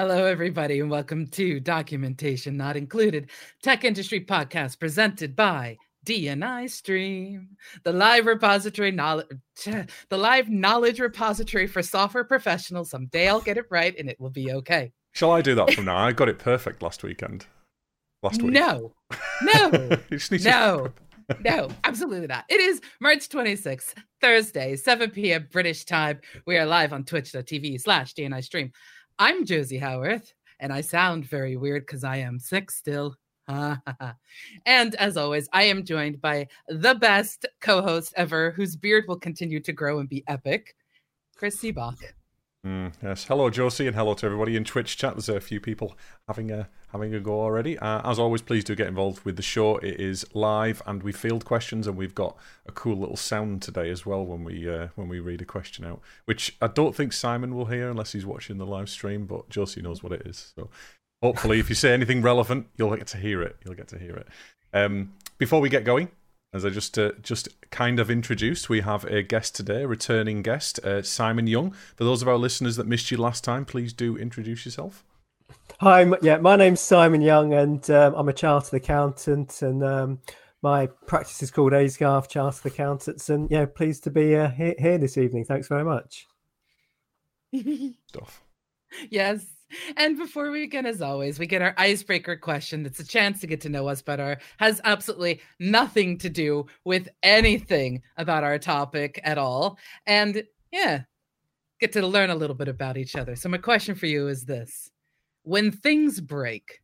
Hello, everybody, and welcome to Documentation Not Included, tech industry podcast presented by DNI Stream, the live repository knowledge, the live knowledge repository for software professionals. Someday I'll get it right, and it will be okay. Shall I do that from now? I got it perfect last weekend. Last week. No, no, no. no, absolutely not. It is March 26th, Thursday, 7 p.m. British time. We are live on twitch.tv slash DNI stream. I'm Josie Howarth, and I sound very weird because I am sick still. and as always, I am joined by the best co host ever, whose beard will continue to grow and be epic, Chris Seabach. Mm, yes. Hello, Josie, and hello to everybody in Twitch chat. There's a few people having a having a go already. Uh, as always, please do get involved with the show. It is live, and we field questions, and we've got a cool little sound today as well when we uh, when we read a question out, which I don't think Simon will hear unless he's watching the live stream. But Josie knows what it is, so hopefully, if you say anything relevant, you'll get to hear it. You'll get to hear it. Um, before we get going, as I just uh, just kind of introduced, we have a guest today, a returning guest, uh, Simon Young. For those of our listeners that missed you last time, please do introduce yourself. Hi, yeah, my name's Simon Young, and um, I'm a chartered accountant, and um, my practice is called ASGARF Chartered Accountants, and yeah, pleased to be uh, here, here this evening. Thanks very much. Stuff. Yes, and before we begin, as always, we get our icebreaker question that's a chance to get to know us better, has absolutely nothing to do with anything about our topic at all. And yeah, get to learn a little bit about each other. So, my question for you is this When things break,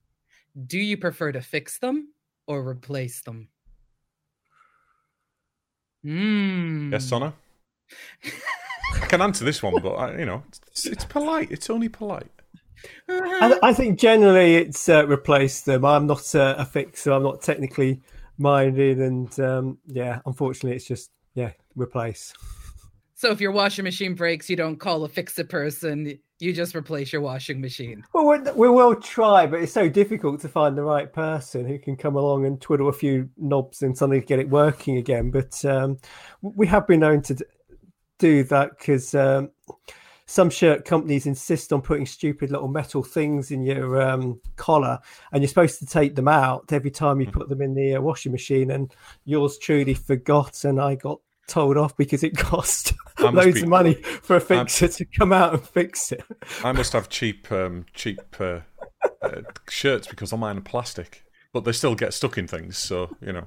do you prefer to fix them or replace them? Mm. Yes, Sonna? I can answer this one, but I, you know, it's, it's polite. It's only polite. I, I, think generally it's uh, replaced them. I'm not uh, a fixer. I'm not technically minded, and um, yeah, unfortunately, it's just yeah, replace. So if your washing machine breaks, you don't call a fix it person. You just replace your washing machine. Well, we will try, but it's so difficult to find the right person who can come along and twiddle a few knobs and suddenly get it working again. But um, we have been known to do that because. Um, some shirt companies insist on putting stupid little metal things in your um, collar, and you're supposed to take them out every time you hmm. put them in the uh, washing machine. And yours truly forgot, and I got told off because it cost loads be, of money for a fixer I'm, to come out and fix it. I must have cheap, um, cheap uh, uh, shirts because all mine are plastic, but they still get stuck in things. So you know,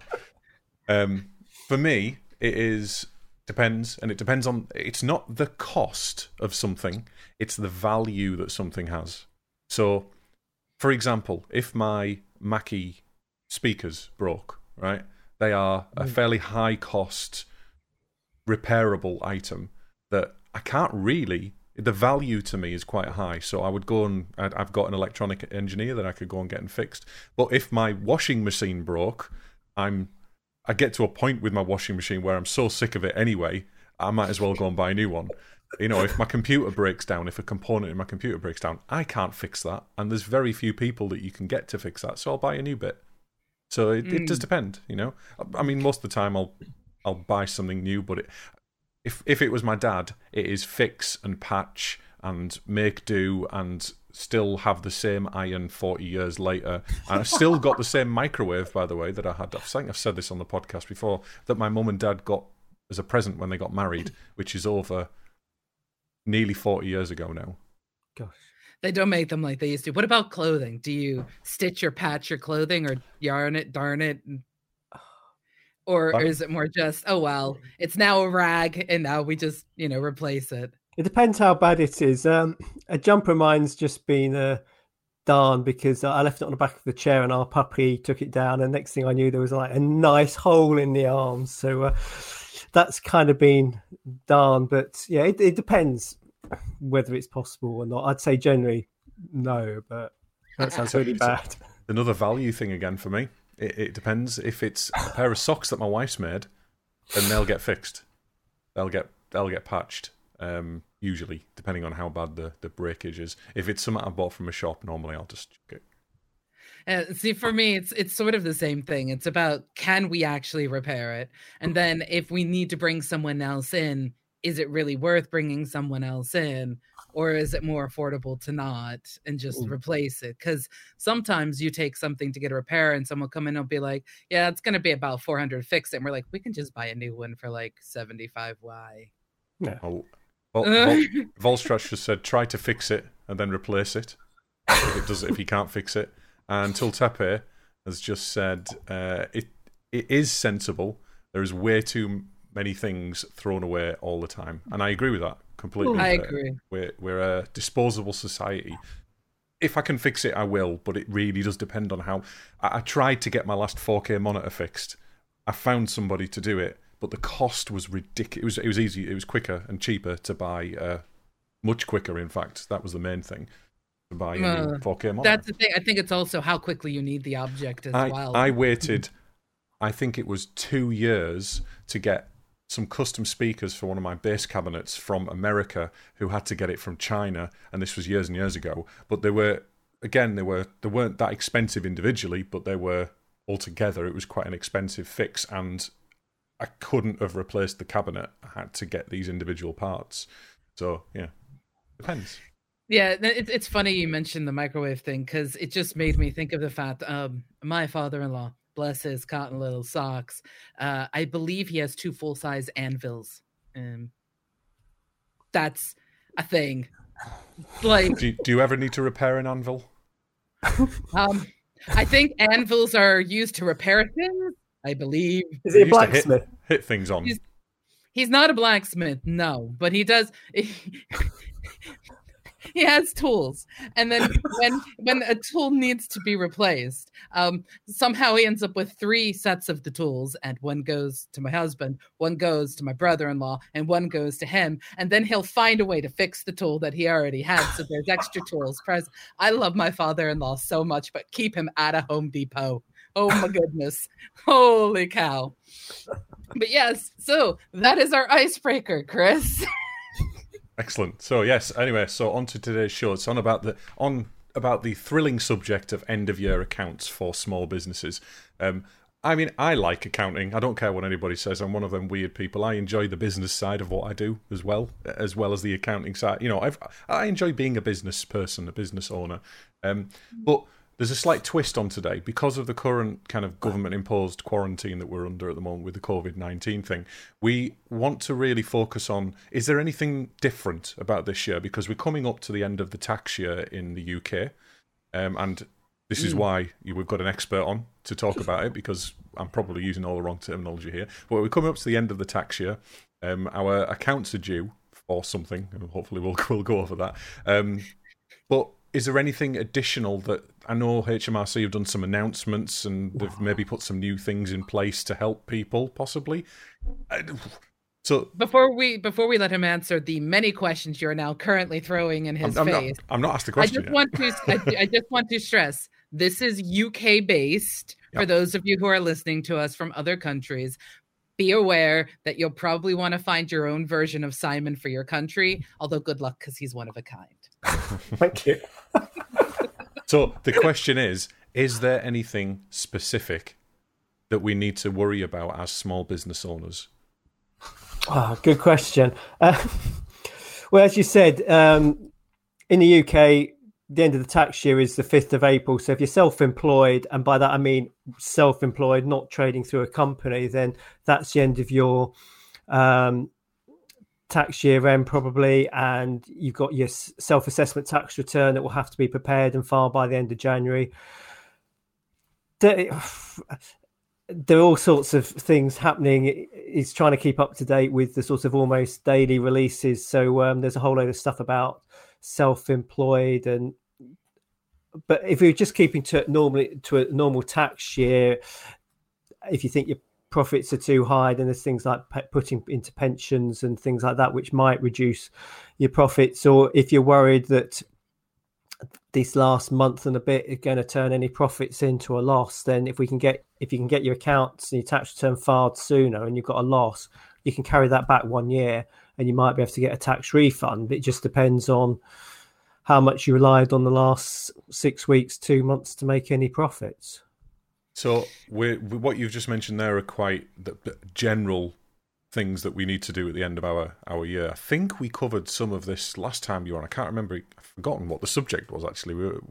um, for me, it is depends and it depends on it's not the cost of something it's the value that something has. So for example if my mackie speakers broke right they are a mm. fairly high cost repairable item that i can't really the value to me is quite high. So i would go and i've got an electronic engineer that i could go and get and fixed. But if my washing machine broke i'm I get to a point with my washing machine where I'm so sick of it anyway, I might as well go and buy a new one. You know, if my computer breaks down, if a component in my computer breaks down, I can't fix that. And there's very few people that you can get to fix that. So I'll buy a new bit. So it, mm. it does hmm. depend, you know. I mean, most of the time I'll I'll buy something new, but it, if if it was my dad, it is fix and patch and make do and still have the same iron 40 years later. And I've still got the same microwave, by the way, that I had. I think I've said this on the podcast before that my mum and dad got as a present when they got married, which is over nearly 40 years ago now. Gosh. They don't make them like they used to. What about clothing? Do you stitch or patch your clothing or yarn it, darn it? Or, or is it more just, oh, well, it's now a rag and now we just, you know, replace it? It depends how bad it is. Um, a jumper of mine's just been a uh, darn because I left it on the back of the chair and our puppy took it down. And next thing I knew, there was like a nice hole in the arm. So uh, that's kind of been darn. But yeah, it, it depends whether it's possible or not. I'd say generally no, but that sounds really bad. Another value thing again for me. It, it depends if it's a pair of socks that my wife's made, then they'll get fixed. They'll get they'll get patched. Um, usually, depending on how bad the, the breakage is. If it's something I bought from a shop, normally I'll just chuck it. Uh, see, for me, it's it's sort of the same thing. It's about can we actually repair it, and then if we need to bring someone else in, is it really worth bringing someone else in or is it more affordable to not and just Mm. replace it because sometimes you take something to get a repair and someone will come in and be like yeah it's going to be about 400 fix it and we're like we can just buy a new one for like 75 why Oh, Vol, Vol, Volstratch just said try to fix it and then replace it if it does if he can't fix it. And Tultepe has just said uh, it it is sensible. There is way too many things thrown away all the time, and I agree with that completely. i Uh, agree We're we're a disposable society. If I can fix it, I will, but it really does depend on how. I, I tried to get my last 4K monitor fixed. I found somebody to do it, but the cost was ridiculous. It was it was easy. It was quicker and cheaper to buy. Uh, much quicker, in fact. That was the main thing. To buy a Uh, 4K monitor. that's the thing i think it's also how quickly you need the object as I, well I waited, I think it was two years to get some custom speakers for one of my bass cabinets from America who had to get it from China. And this was years and years ago. But they were, again, they, were, they weren't that expensive individually, but they were altogether, it was quite an expensive fix. And I couldn't have replaced the cabinet. I had to get these individual parts. So, yeah, depends. Yeah, it's funny you mentioned the microwave thing because it just made me think of the fact um my father-in-law, bless his cotton little socks, uh, I believe he has two full-size anvils. Um, that's a thing. Like, Do, do you ever need to repair an anvil? um, I think anvils are used to repair things. I believe Is he a Used to hit- blacksmith? Hit things on. He's- he's not a blacksmith, no, but he does. he has tools and then when when a tool needs to be replaced um somehow he ends up with three sets of the tools and one goes to my husband one goes to my brother-in-law and one goes to him and then he'll find a way to fix the tool that he already had so there's extra tools present i love my father-in-law so much but keep him at a home depot oh my goodness holy cow but yes so that is our icebreaker chris Excellent. So yes. Anyway, so on to today's show. It's on about the on about the thrilling subject of end of year accounts for small businesses. Um, I mean, I like accounting. I don't care what anybody says. I'm one of them weird people. I enjoy the business side of what I do as well, as well as the accounting side. You know, I've, I enjoy being a business person, a business owner. Um, but there's a slight twist on today because of the current kind of government imposed quarantine that we're under at the moment with the COVID 19 thing. We want to really focus on is there anything different about this year? Because we're coming up to the end of the tax year in the UK. Um, and this is why we've got an expert on to talk about it because I'm probably using all the wrong terminology here. But we're coming up to the end of the tax year. Um, our accounts are due for something, and hopefully we'll we'll go over that. Um, but is there anything additional that I know HMRC have done some announcements and they've maybe put some new things in place to help people, possibly? Uh, so before we before we let him answer the many questions you're now currently throwing in his I'm, I'm not, face I'm not asked the I just yet. want to I, I just want to stress this is UK based for those of you who are listening to us from other countries. Be aware that you'll probably want to find your own version of Simon for your country, although good luck because he's one of a kind. Thank you. So the question is: Is there anything specific that we need to worry about as small business owners? Ah, good question. Uh, well, as you said, um, in the UK, the end of the tax year is the 5th of April. So if you're self employed, and by that I mean self employed, not trading through a company, then that's the end of your um, tax year end, probably. And you've got your self assessment tax return that will have to be prepared and filed by the end of January. There are all sorts of things happening. He's trying to keep up to date with the sort of almost daily releases. So um, there's a whole load of stuff about self-employed and. But if you're just keeping to normally to a normal tax year, if you think your profits are too high, then there's things like putting into pensions and things like that, which might reduce your profits. Or if you're worried that this last month and a bit is going to turn any profits into a loss, then if we can get if you can get your accounts and your tax return filed sooner and you've got a loss, you can carry that back one year and you might be able to get a tax refund. It just depends on how much you relied on the last six weeks, two months to make any profits. So we're, what you've just mentioned there are quite the, the general things that we need to do at the end of our our year. I think we covered some of this last time you were on. I can't remember. I've forgotten what the subject was actually. We were,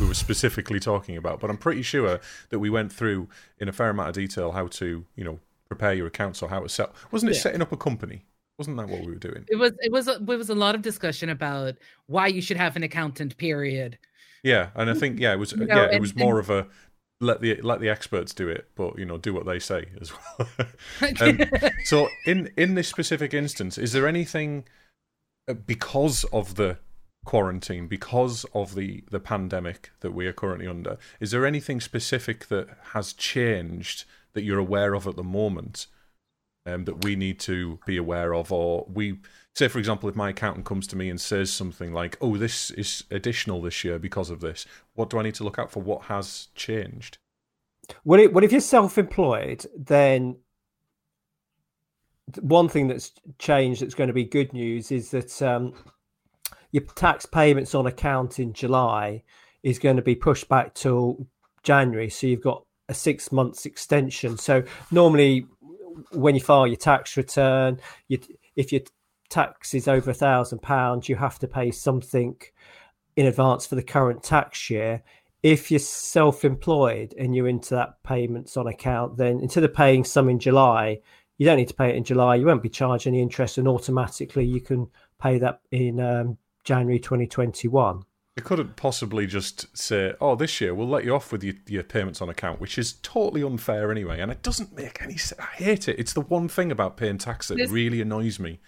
we were specifically talking about, but I'm pretty sure that we went through in a fair amount of detail how to, you know, prepare your accounts or how to set. Wasn't it Yeah. setting up a company? Wasn't that what we were doing? It was it was a, it was a lot of discussion about why you should have an accountant. Period. Yeah, and I think yeah, it was You know, yeah, it and- was more of a let the let the experts do it, but you know, do what they say as well. Um, so in in this specific instance, is there anything uh, because of the quarantine, because of the the pandemic that we are currently under, is there anything specific that has changed that you're aware of at the moment? Um, that we need to be aware of, or we say, for example, if my accountant comes to me and says something like, "Oh, this is additional this year because of this," what do I need to look out for? What has changed? Well, well, if you're self-employed, then one thing that's changed that's going to be good news is that um, your tax payments on account in July is going to be pushed back till January. So you've got a six months extension. So normally, when you file your tax return, you, if your tax is over a thousand pounds, you have to pay something in advance for the current tax year if you're self-employed and you're into that payments on account, then instead of paying some in July, you don't need to pay it in July. You won't be charged any interest, and automatically you can pay that in um, January 2021. They couldn't possibly just say, "Oh, this year we'll let you off with your, your payments on account," which is totally unfair anyway, and it doesn't make any sense. I hate it. It's the one thing about paying tax that This- really annoys me.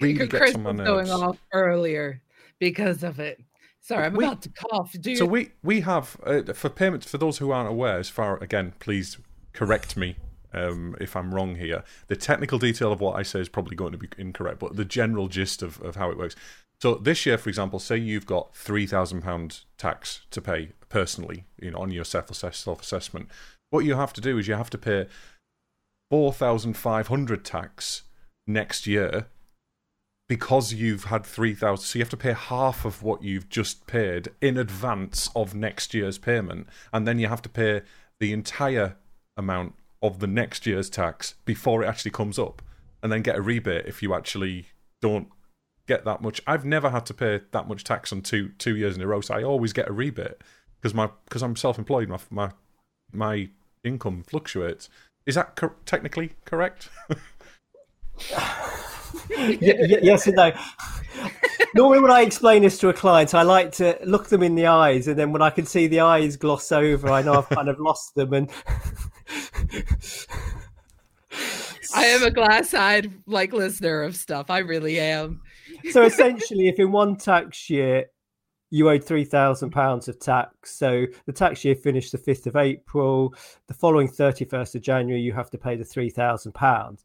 Really Chris gets on going off earlier because of it. Sorry, I'm We- about to cough. Do So we we have uh, for payments for those who aren't aware. As far again, please correct me um, if I'm wrong here. The technical detail of what I say is probably going to be incorrect, but the general gist of, of how it works. So this year, for example, say you've got three thousand pound tax to pay personally, you know, on your self self assessment. What you have to do is you have to pay four thousand five hundred tax next year because you've had 3000 so you have to pay half of what you've just paid in advance of next year's payment and then you have to pay the entire amount of the next year's tax before it actually comes up and then get a rebate if you actually don't get that much. I've never had to pay that much tax on two two years in a row so i always get a rebate because my because i'm self-employed my my my income fluctuates. Is that cor- technically correct yes and no. Normally, when I explain this to a client, I like to look them in the eyes, and then when I can see the eyes gloss over, I know I've kind of lost them. And I am a glass-eyed like listener of stuff. I really am. so essentially, if in one tax year you owed three thousand pounds of tax, so the tax year finished the fifth of April, the following thirty first of January, you have to pay the three thousand pounds.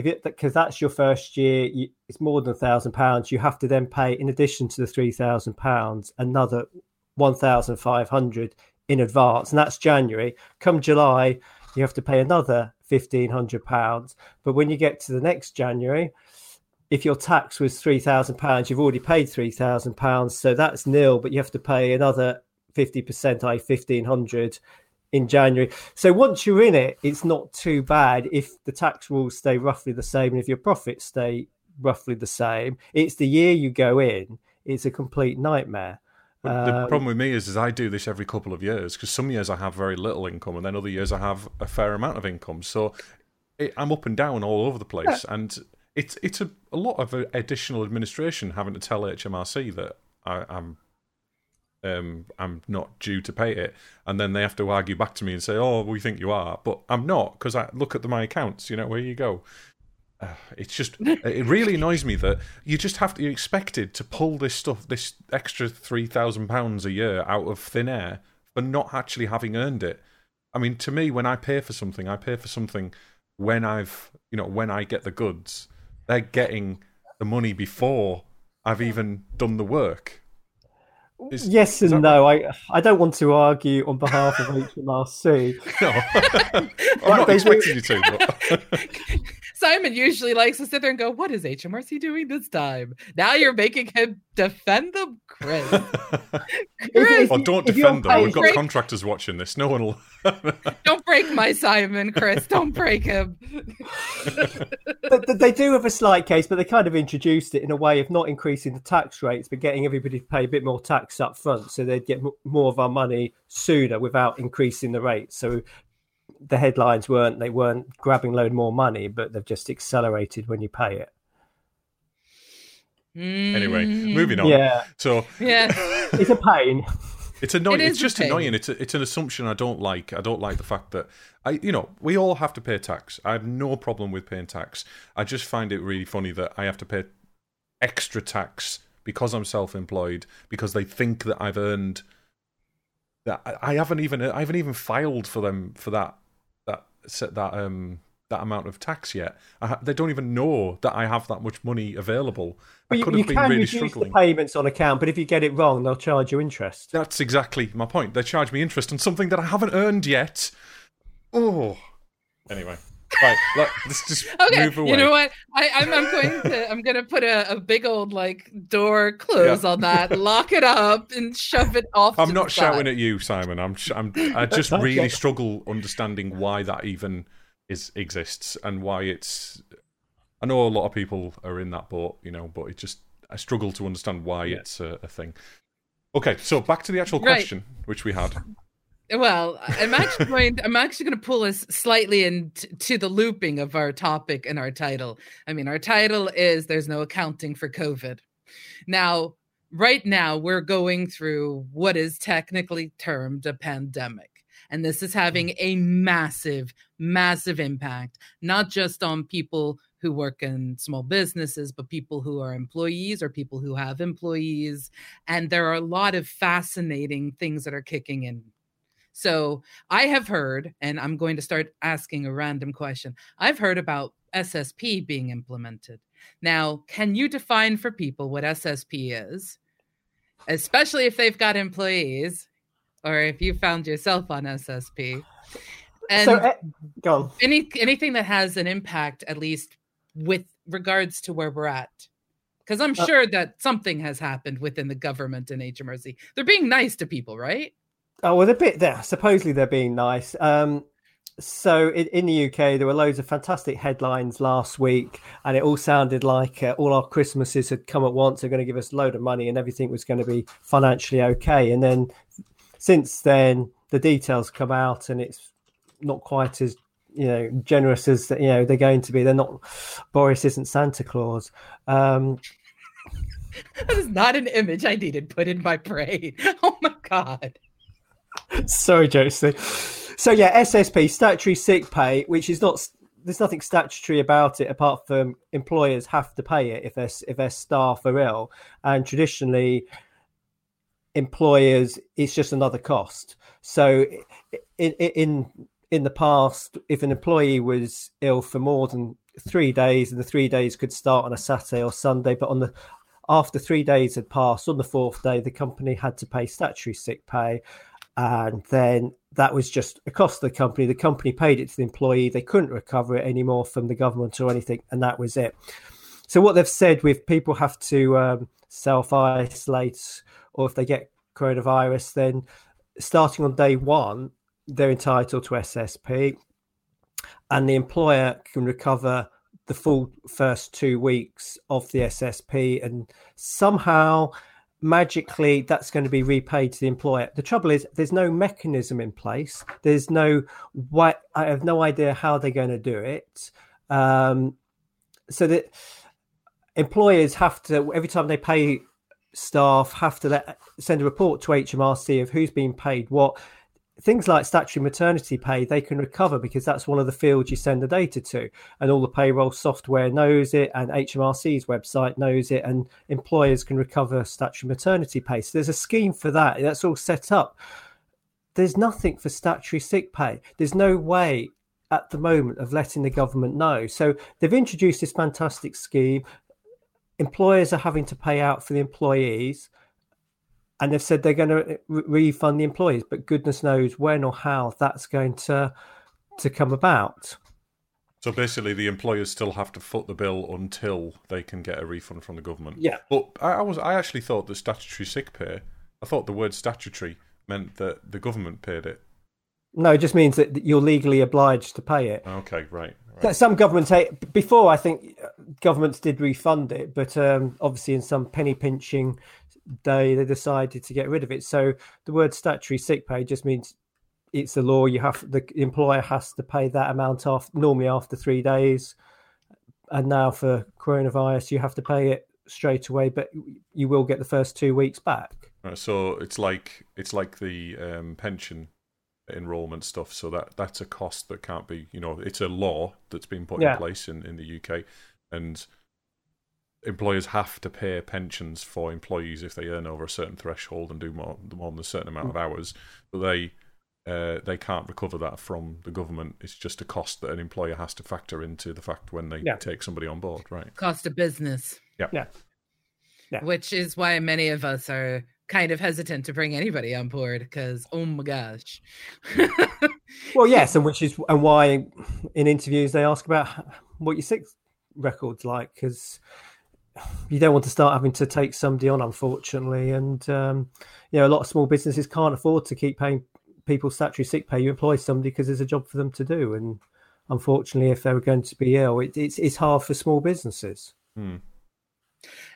If it because that's your first year, you, it's more than a thousand pounds. You have to then pay, in addition to the three thousand pounds, another one thousand five hundred in advance, and that's January. Come July, you have to pay another fifteen hundred pounds. But when you get to the next January, if your tax was three thousand pounds, you've already paid three thousand pounds, so that's nil. But you have to pay another fifty percent, i fifteen hundred in January. So once you're in it, it's not too bad if the tax rules stay roughly the same and if your profits stay roughly the same. It's the year you go in, it's a complete nightmare. But the Um, problem with me is, is I do this every couple of years because some years I have very little income, and then other years I have a fair amount of income. So it, I'm up and down all over the place, and it's it's a, a lot of uh, additional administration having to tell HMRC that I, I'm um I'm not due to pay it, and then they have to argue back to me and say, "Oh, we think you are," but I'm not because I look at the, my accounts. You know, where you go. Uh, it's just it really annoys me that you just have to you're expected to pull this stuff this extra three thousand pounds a year out of thin air for not actually having earned it i mean to me when i pay for something i pay for something when i've you know when i get the goods they're getting the money before i've even done the work Is, yes is and that no. I I don't want to argue on behalf of HMRC. No, I'm not expecting you to. But Simon usually likes to sit there and go, "What is HMRC doing this time?" Now you're making him defend them, Chris. Chris, oh, don't defend them. We've got Break- contractors watching this. No one will. don't break my Simon, Chris. Don't break him. But but they do have a slight case, but they kind of introduced it in a way of not increasing the tax rates, but getting everybody to pay a bit more tax up front, so they'd get m- more of our money sooner without increasing the rate. So the headlines weren't they weren't grabbing a load more money, but they've just accelerated when you pay it. anyway, Mm, moving on. Yeah, So Yeah. it's a pain. It's annoying. It is it's just pain. annoying. It's a, it's an assumption I don't like. I don't like the fact that I, you know, we all have to pay tax. I have no problem with paying tax. I just find it really funny that I have to pay extra tax because I'm self-employed because they think that I've earned that. I- I haven't even I haven't even filed for them for that that set that um that amount of tax yet. I ha- they don't even know that I have that much money available. I But you, could have been can really struggling. the payments on account, but if you get it wrong, they'll charge you interest. That's exactly my point. They charge me interest on something that I haven't earned yet. Oh. Anyway, right. Let, let's just Okay, move away. you know what? I, I'm, I'm going to I'm going to put a, a big old like door close on that, lock it up, and shove it off. I'm to not the shouting side. at you, Simon. I'm. sh- I'm. I just really struggle understanding why that even is exists and why it's. I know a lot of people are in that boat, you know, but it just I struggle to understand why it's a, a thing. Okay, so back to the actual Right. question which we had. Well, I'm actually going. I'm actually going to pull us slightly into the looping of our topic and our title. I mean, our title is "There's no accounting for COVID." Now, right now, we're going through what is technically termed a pandemic, and this is having mm. a massive, massive impact, not just on people who work in small businesses, but people who are employees or people who have employees. And there are a lot of fascinating things that are kicking in so I have heard, and I'm going to start asking a random question. I've heard about SSP being implemented. Now, can you define for people what SSP is, especially if they've got employees, or if you found yourself on SSP? And so, eh, go on. any anything that has an impact, at least with regards to where we're at. Because I'm Uh, sure that something has happened within the government and HMRC. They're being nice to people, right? Oh, well, they're bit there. Supposedly they're being nice. Um, so in, in the UK, there were loads of fantastic headlines last week, and it all sounded like uh, all our Christmases had come at once. They're going to give us a load of money, and everything was going to be financially okay. And then, since then, the details come out, and it's not quite as you know generous as you know they're going to be. They're not. Boris isn't Santa Claus. Um, That is not an image I needed put in my brain. Oh my god. Sorry, Josie. So yeah, SSP statutory sick pay, which is not there's nothing statutory about it apart from employers have to pay it if their if their staff are ill, and traditionally employers it's just another cost. So in in in the past, if an employee was ill for more than three days, and the three days could start on a Saturday or Sunday, but on the after three days had passed, on the fourth day, the company had to pay statutory sick pay and then that was just a cost of the company. The company paid it to the employee. They couldn't recover it anymore from the government or anything, and that was it. So what they've said with people have to um, self isolate, or if they get coronavirus, then starting on day one, they're entitled to SSP, and the employer can recover the full first two weeks of the SSP, and somehow magically that's going to be repaid to the employer. The trouble is there's no mechanism in place. There's no what I have no idea how they're going to do it. Um, so that employers have to every time they pay staff have to let, send a report to HMRC of who's being paid what. Things like statutory maternity pay, they can recover because that's one of the fields you send the data to, and all the payroll software knows it, and HMRC's website knows it, and employers can recover statutory maternity pay. So there's a scheme for that. That's all set up. There's nothing for statutory sick pay. There's no way at the moment of letting the government know. So they've introduced this fantastic scheme. Employers are having to pay out for the employees and they've said they're going to re- refund the employees, but goodness knows when or how that's going to to come about. So basically, the employers still have to foot the bill until they can get a refund from the government. Yeah. But I, I was I actually thought the statutory sick pay. I thought the word statutory meant that the government paid it. No, it just means that you're legally obliged to pay it. Okay, right. right. Some governments before I think governments did refund it, but um, obviously in some penny pinching day they decided to get rid of it. So the word statutory sick pay just means it's a law. You have the employer has to pay that amount off normally after three days, and now for coronavirus you have to pay it straight away, but you will get the first two weeks back. Right, so it's like it's like the um, pension enrollment stuff. So that that's a cost that can't be, you know, it's a law that's been put Yeah. in place in, in the UK, and employers have to pay pensions for employees if they earn over a certain threshold and do more, more than a certain amount of hours. But they uh, they can't recover that from the government. It's just a cost that an employer has to factor into the fact when they Yeah. take somebody on board, right? Cost of business. Yeah. Yeah. Yeah. Which is why many of us are kind of hesitant to bring anybody on board because, oh my gosh. Well, yes, and which is and why in interviews they ask about what your sick record's like because you don't want to start having to take somebody on, unfortunately, and um, you know a lot of small businesses can't afford to keep paying people statutory sick pay. You employ somebody because there's a job for them to do, and unfortunately, if they were going to be ill, it, it's it's hard for small businesses. Hmm.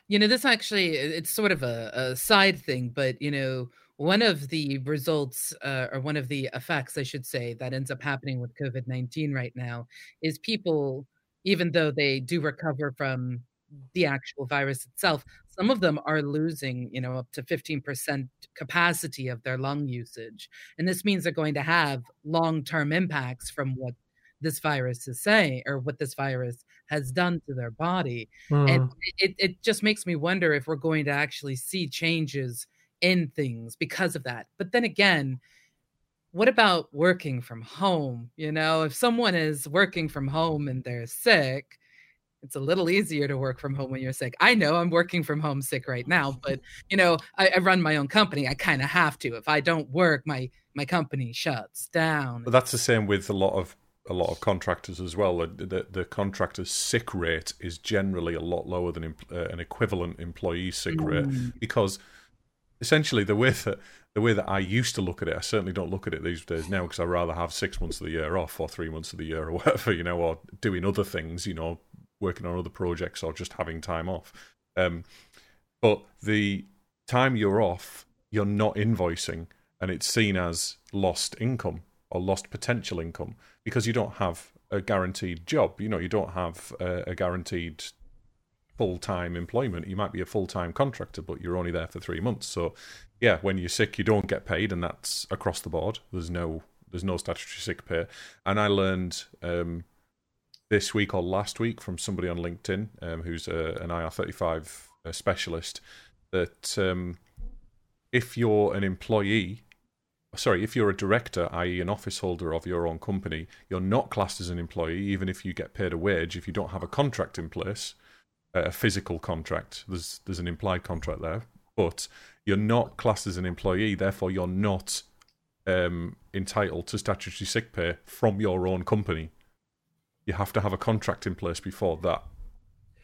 You know, this actually, it's sort of a, a side thing, but, you know, one of the results uh, or one of the effects, I should say, that ends up happening with COVID 19 right now is people, even though they do recover from the actual virus itself, some of them are losing, you know, up to 15% capacity of their lung usage. And this means they're going to have long term impacts from what this virus is saying or what this virus has done to their body. And hmm. it, it just makes me wonder if we're going to actually see changes in things because of that. But then again what about working from home? You know if someone is working from home and they're sick it's a little easier to work from home when you're sick. I know i'm working from home sick right now but you know i, I run my own company i kind of have to. If i don't work my my company shuts down. But that's the same with a lot of a lot of contractors as well. The, the, the contractor's sick rate is generally a lot lower than em- uh, an equivalent employee sick rate because essentially the way that the way that I used to look at it, I certainly don't look at it these days now because I rather have six months of the year off or three months of the year or whatever, you know, or doing other things, you know, working on other projects or just having time off. Um, but the time you're off, you're not invoicing, and it's seen as lost income or lost potential income because you don't have a guaranteed job. You know, you don't have a, a guaranteed full time employment. You might be a full time contractor, but you're only there for three months. So, yeah, when you're sick, you don't get paid, and that's across the board. There's no there's no statutory sick pay. And I learned um, this week or last week from somebody on LinkedIn um, who's a, an IR35 uh, specialist that um, if you're an employee sorry, if you're a director, i.e., an office holder of your own company, you're not classed as an employee, even if you get paid a wage. If you don't have a contract in place, uh, a physical contract, there's there's an implied contract there, but you're not classed as an employee. Therefore, you're not um, entitled to statutory sick pay from your own company. You have to have a contract in place before that.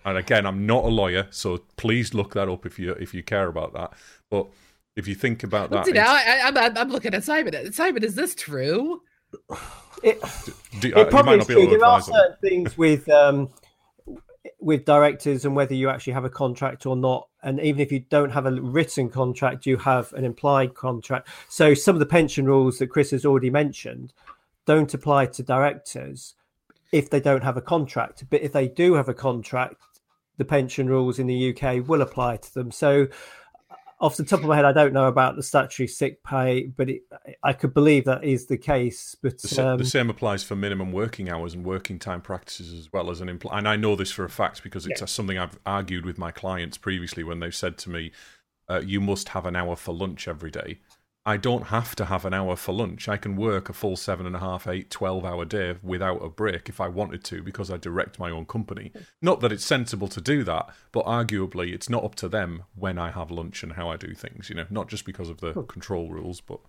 And again, I'm not a lawyer, so please look that up if you if you care about that. But if you think about that, see, now I, I, I'm, I'm looking at Simon. Simon, is this true? It, do, uh, it you probably might is not be able true. to There are advise on it. certain things with um, with directors and whether you actually have a contract or not. And even if you don't have a written contract, you have an implied contract. So some of the pension rules that Chris has already mentioned don't apply to directors if they don't have a contract. But if they do have a contract, the pension rules in the UK will apply to them. So off the top of my head, I don't know about the statutory sick pay, but it, I could believe that is the case. But The, um, the same applies for minimum working hours and working time practices as well as an empl- and I know this for a fact because it's something I've argued with my clients previously when they've said to me, uh, "You must have an hour for lunch every day." I don't have to have an hour for lunch. I can work a full seven and a half, eight, 12 hour day without a break if I wanted to because I direct my own company. Not that it's sensible to do that, but arguably it's not up to them when I have lunch and how I do things, you know, not just because of the control rules, but.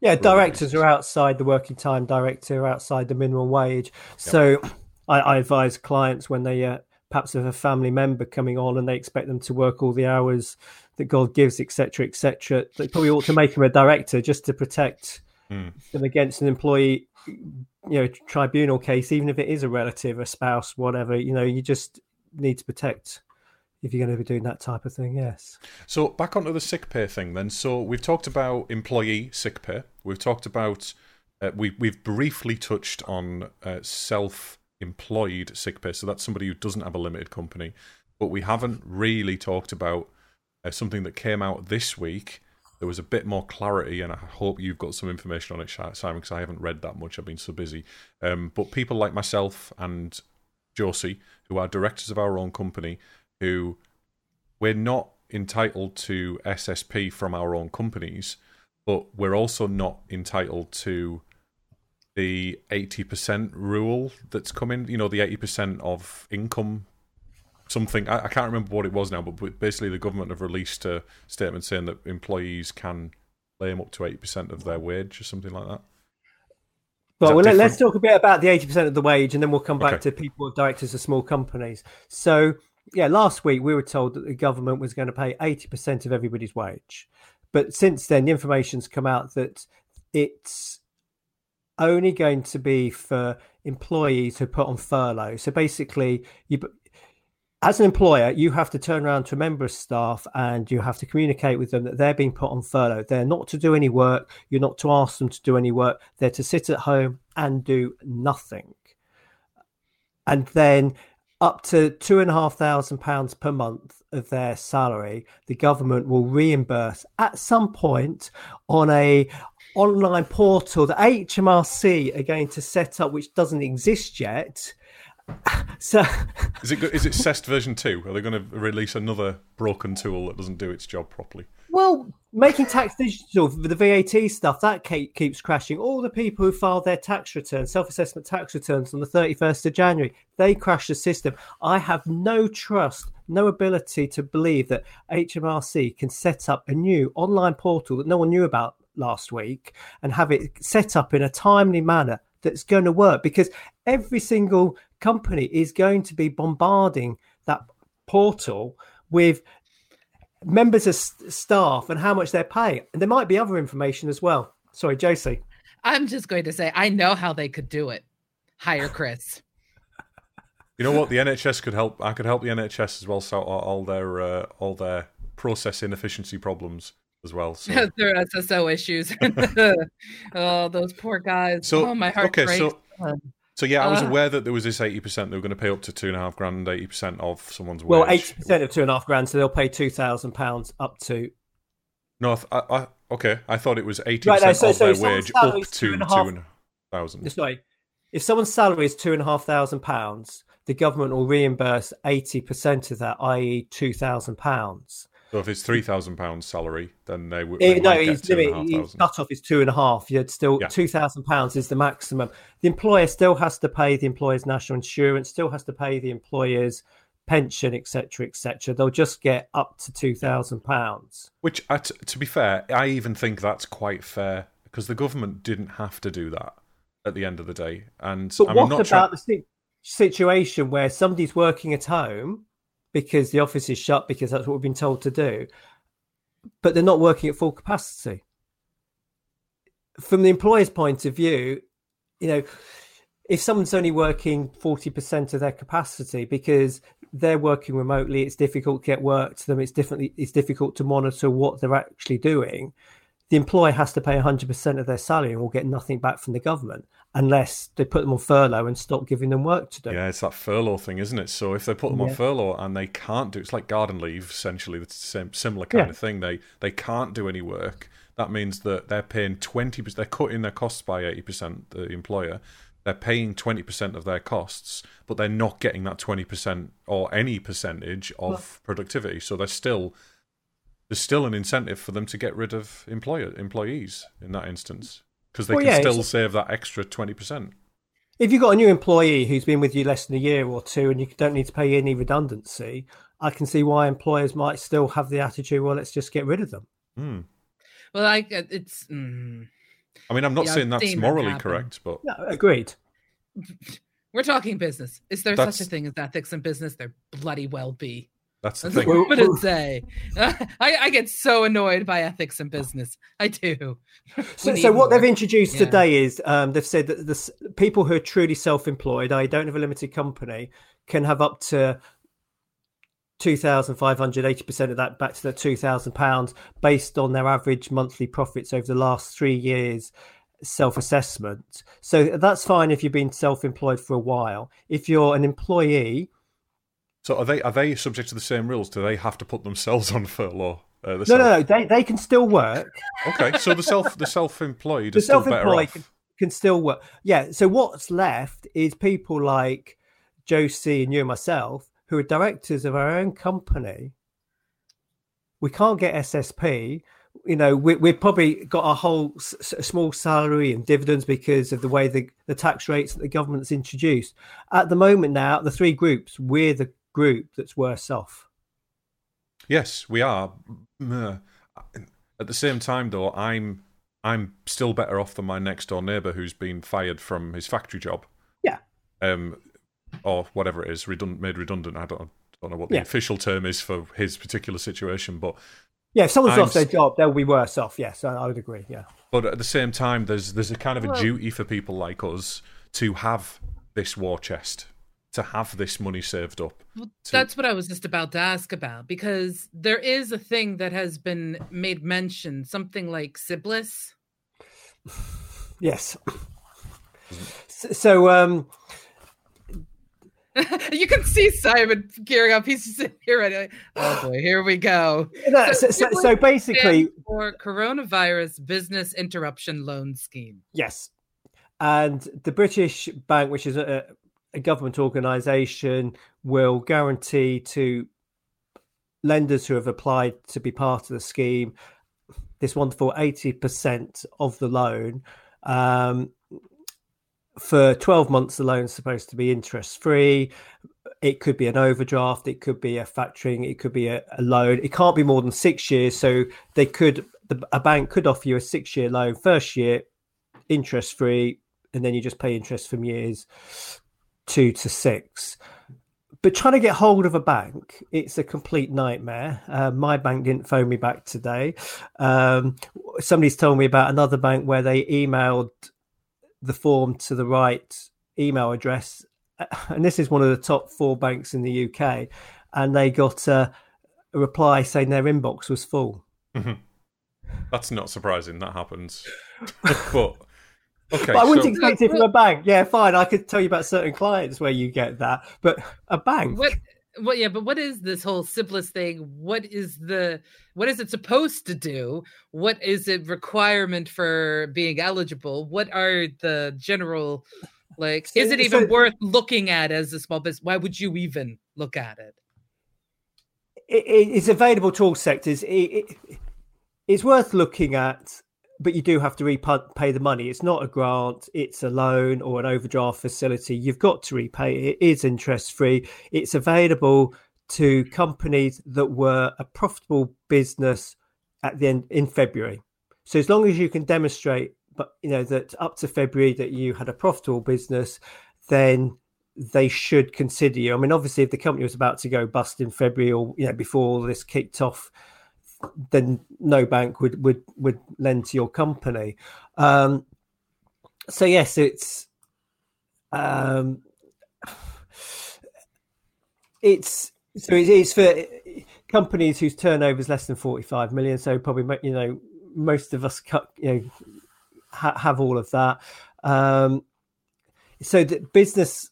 Yeah, directors are outside the working time directive, outside the minimum wage. So I, I advise clients when they uh, perhaps have a family member coming on and they expect them to work all the hours that God gives, etc., etc. They probably ought to make him a director just to protect Hmm. them against an employee, you know, tribunal case, even if it is a relative, a spouse, whatever. You know, you just need to protect if you're going to be doing that type of thing. Yes. So back onto the sick pay thing then. So we've talked about employee sick pay. We've talked about uh, we we've briefly touched on uh, self-employed sick pay. So that's somebody who doesn't have a limited company. But we haven't really talked about something that came out this week. There was a bit more clarity, and I hope you've got some information on it, Simon, because I haven't read that much. I've been so busy. Um, but people like myself and Josie, who are directors of our own company, who we're not entitled to SSP from our own companies, but we're also not entitled to the 80% rule that's coming, you know, the 80% of income something I, I can't remember what it was now, but basically the government have released a statement saying that employees can claim up to 80% of their wage or something like that. Well, that well let, let's talk a bit about the 80% of the wage and then we'll come back Okay. to people, of directors of small companies. So, yeah, last week we were told that the government was going to pay 80% of everybody's wage. But since then, the information's come out that it's only going to be for employees who put on furlough. So basically, you, as an employer, you have to turn around to a member of staff and you have to communicate with them that they're being put on furlough. They're not to do any work. You're not to ask them to do any work. They're to sit at home and do nothing. And then up to two and a half thousand pounds per month of their salary, the government will reimburse at some point on a online portal that HMRC are going to set up, which doesn't exist yet. So Is it is it CEST version 2? Are they going to release another broken tool that doesn't do its job properly? Well, making tax digital for the VAT stuff that ke- keeps crashing. All the people who filed their tax returns, self-assessment tax returns on the 31st of January, they crashed the system. I have no trust, no ability to believe that HMRC can set up a new online portal that no one knew about last week and have it set up in a timely manner that's going to work because every single company is going to be bombarding that portal with members of staff and how much they're paying. And there might be other information as well. Sorry, Josie. I'm just going to say, I know how they could do it. Hire Chris. You know what? The NHS could help. I could help the NHS as well sort out all their uh, all their process inefficiency problems as well. So, Their SSO issues. oh, those poor guys. So, oh, my heart okay, breaks. so- so yeah, I was Uh. aware that there was this eighty percent. They were going to pay up to two and a half grand, eighty percent of someone's wage. Well, eighty percent of two and a half grand, so they'll pay two thousand pounds up to. No, I, I, I, okay. I thought it was eighty Right, percent so- of so their wage up to two and a two half- and a thousand. Sorry, if someone's salary is two and a half thousand pounds, the government will reimburse eighty percent of that, i.e., two thousand pounds. So if it's three thousand pounds salary, then they would. They no, might his get two limit, his cut off is two and a half. You'd still Yeah. two thousand pounds is the maximum. The employer still has to pay the employer's national insurance, still has to pay the employer's pension, etc., etc. They'll just get up to two thousand pounds. Which, uh, t- to be fair, I even think that's quite fair because the government didn't have to do that at the end of the day. And But I'm what not about trying. the si- situation where somebody's working at home because the office is shut because that's what we've been told to do, but they're not working at full capacity? From the employer's point of view, you know, if someone's only working 40% of their capacity because they're working remotely, it's difficult to get work to them, it's differently it's difficult to monitor what they're actually doing. The employer has to pay 100% of their salary and will get nothing back from the government unless they put them on furlough and stop giving them work to do. Yeah, it's that furlough thing, isn't it? So if they put them on furlough and they can't do, it's like garden leave essentially. It's the same similar kind Yeah. of thing. They they can't do any work. That means that they're paying twenty percent. They're cutting their costs by eighty percent. The employer, they're paying twenty percent of their costs, but they're not getting that twenty percent or any percentage of productivity. So they're still there's still an incentive for them to get rid of employer employees in that instance because they Well, can yeah, still save that extra twenty percent. If you've got a new employee who's been with you less than a year or two and you don't need to pay any redundancy, I can see why employers might still have the attitude, well, let's just get rid of them. Hmm. Well, I it's. Mm, I mean, I'm not Yeah, saying that's seen that morally correct, but No, agreed. we're talking business. Is there That's- such a thing as ethics in business? There bloody well be. That's the thing. what Well, I'm gonna say. I, I get so annoyed by ethics in business. I do. So, so need what they've introduced Yeah. today is um, they've said that the people who are truly self-employed, I don't have a limited company, can have up to two thousand five hundred eighty percent of that back to the two thousand pounds based on their average monthly profits over the last three years self-assessment. So that's fine if you've been self-employed for a while. If you're an employee, So are they are they subject to the same rules? Do they have to put themselves on furlough? Uh, no, self- no, no, they they can still work. Okay, so the self the self-employed The are still better self-employed can, can still work. Yeah. So what's left is people like Josie and you and myself, who are directors of our own company. We can't get SSP. You know, we, we've probably got a whole s- small salary and dividends because of the way the, the tax rates that the government's introduced. At the moment now, the three groups, we're the group that's worse off. Yes, we are. Mm, At the same time, though, I'm I'm still better off than my next door neighbour who's been fired from his factory job. Yeah. Um, or whatever it is, redundant, made redundant. I don't, don't know what the Yeah. official term is for his particular situation, but Yeah, if someone's I'm lost their job, they'll be worse off. Yes, I, I would agree. Yeah. but at the same time, there's there's a kind of a Well- duty for people like us to have this war chest, to have this money saved up. Well, to- that's what I was just about to ask about because there is a thing that has been made mention, something like CBILS. Yes. So, so um, you can see Simon gearing up. He's just sitting here ready. like, oh boy, here we go. no, So so, so, basically, for Coronavirus Business Interruption Loan Scheme. yes. And the British Bank, which is a, a government organisation, will guarantee to lenders who have applied to be part of the scheme this wonderful 80% of the loan. Um, for 12 months, the loan's supposed to be interest free. It could be an overdraft, it could be a factoring, it could be a, a loan. It can't be more than six years. So they could, the, a bank could offer you a six year loan, first year interest free, and then you just pay interest from years two to six. But trying to get hold of a bank, it's a complete nightmare. Uh, my bank didn't phone me back today. Um, somebody's told me about another bank where they emailed the form to the right email address, and this is one of the top four banks in the UK, and they got a, a reply saying their inbox was full. That's not surprising. That happens. but okay, but I wouldn't so- expect it from a bank. Yeah, fine. I could tell you about certain clients where you get that, but a bank. What? What? Yeah, but what is this whole simplest thing? What is the? What is it supposed to do? What is it requirement for being eligible? What are the general? Like, So- is it even so- worth looking at as a small business? Why would you even look at it? it, it- it's available to all sectors. It, it, it's worth looking at, but you do have to repay the money. It's not a grant; it's a loan or an overdraft facility. You've got to repay. It is interest free. It's available to companies that were a profitable business at the end in February. So as long as you can demonstrate, but you know that up to February that you had a profitable business, then they should consider you. I mean, obviously, if the company was about to go bust in February or you know before all this kicked off, then no bank would would would lend to your company. Um, so yes, it's um, it's so it is for companies whose turnover is less than forty five million. So probably you know most of us you know ha- have all of that. Um, so the business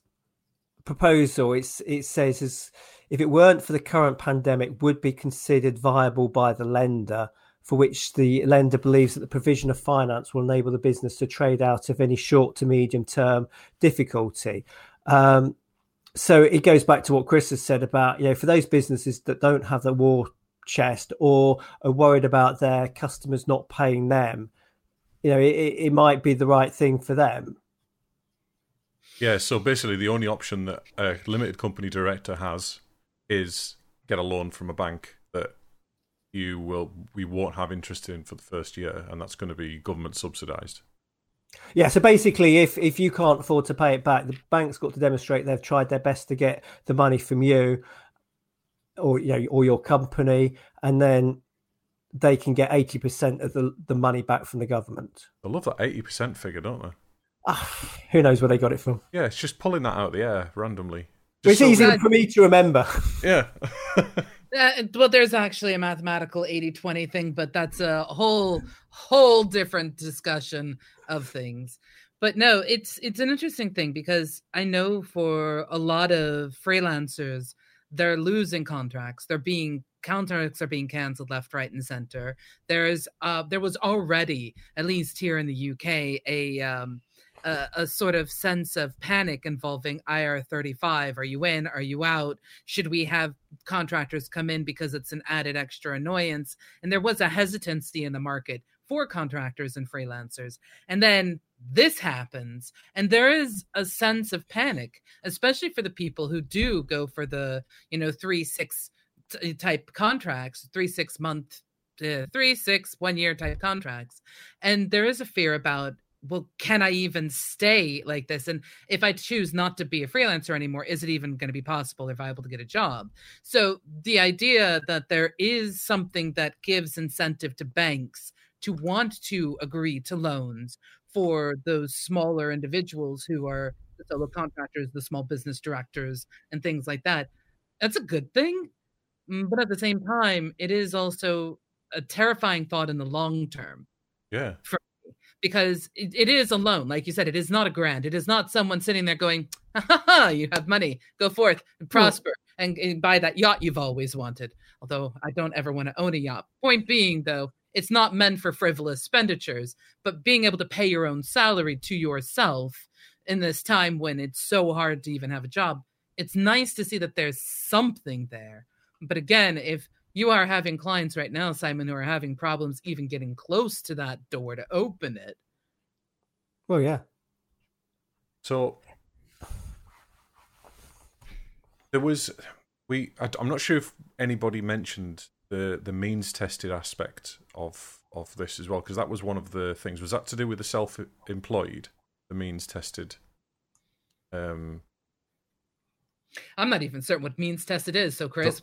proposal it's, it says is if it weren't for the current pandemic would be considered viable by the lender for which the lender believes that the provision of finance will enable the business to trade out of any short to medium term difficulty um, so it goes back to what chris has said about you know for those businesses that don't have the war chest or are worried about their customers not paying them, you know, it, it might be the right thing for them. Yeah, so basically, the only option that a limited company director has is get a loan from a bank that you will we won't have interest in for the first year, and that's going to be government subsidised. Yeah, so basically, if if you can't afford to pay it back, the bank's got to demonstrate they've tried their best to get the money from you, or you know, or your company, and then they can get eighty percent of the the money back from the government. I love that eighty percent figure, don't they? Ah, who knows where they got it from? Yeah, it's just pulling that out of the air randomly. It's Just easy so- for me to remember. Yeah. Uh, well, there's actually a mathematical 80-20 thing, but that's a whole whole different discussion of things. But no, it's it's an interesting thing because I know for a lot of freelancers, they're losing contracts. They're being contracts are being cancelled left, right, and center. There's uh there was already, at least here in the UK, a um a, a sort of sense of panic involving IR 35. Are you in? Are you out? Should we have contractors come in because it's an added extra annoyance? And there was a hesitancy in the market for contractors and freelancers. And then this happens, and there is a sense of panic, especially for the people who do go for the, you know, three, six t- type contracts, three, six month, uh, three, six, one year type contracts. And there is a fear about well, can I even stay like this? And if I choose not to be a freelancer anymore, is it even going to be possible or viable to get a job? So the idea that there is something that gives incentive to banks to want to agree to loans for those smaller individuals who are the solo contractors, the small business directors, and things like that, that's a good thing. Mm, But at the same time, it is also a terrifying thought in the long term yeah. Because it, it is a loan. Like you said, it is not a grant. It is not someone sitting there going, ha, ha, ha, you have money, go forth and hmm. prosper and, and buy that yacht you've always wanted. Although I don't ever want to own a yacht. Point being, though, it's not meant for frivolous expenditures, but being able to pay your own salary to yourself in this time when it's so hard to even have a job, it's nice to see that there's something there. But again, if you are having clients right now, Simon, who are having problems even getting close to that door to open it. Well, yeah. So there was we. I, am not sure if anybody mentioned the the means tested aspect of of this as well because that was one of the things. Was that to do with the self employed? The means tested. Um, I'm not even certain what means tested is. So, Chris,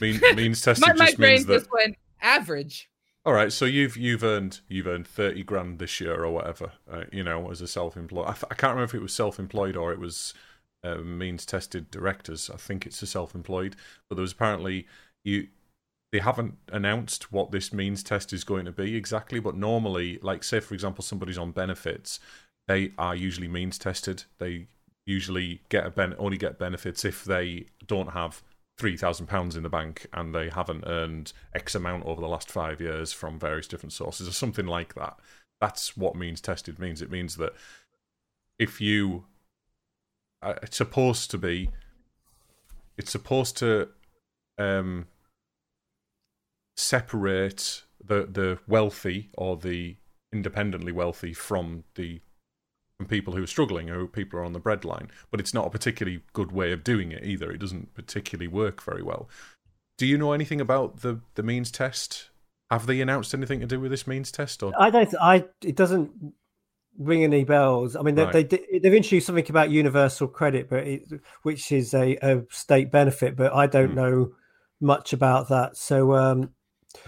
mean, means tested my, my just brain means that. just went average. All right, so you've you've earned you've earned thirty grand this year or whatever, uh, you know, as a self-employed. I, I can't remember if it was self-employed or it was uh, means-tested directors. I think it's a self-employed, but there was apparently you they haven't announced what this means test is going to be exactly. But normally, like say for example, somebody's on benefits, they are usually means tested. They usually get a ben- only get benefits if they don't have three thousand pounds in the bank and they haven't earned X amount over the last five years from various different sources or something like that. That's what means tested means. It means that if you, uh, it's supposed to be, it's supposed to um, separate the the wealthy or the independently wealthy from the from people who are struggling or people who are on the breadline. But it's not a particularly good way of doing it either. It doesn't particularly work very well. Do you know anything about the the means test? Have they announced anything to do with this means test? Or I don't. I it doesn't ring any bells. I mean, they, Right. they they they've introduced something about universal credit, but it, which is a, a state benefit, but I don't Hmm. know much about that. So um,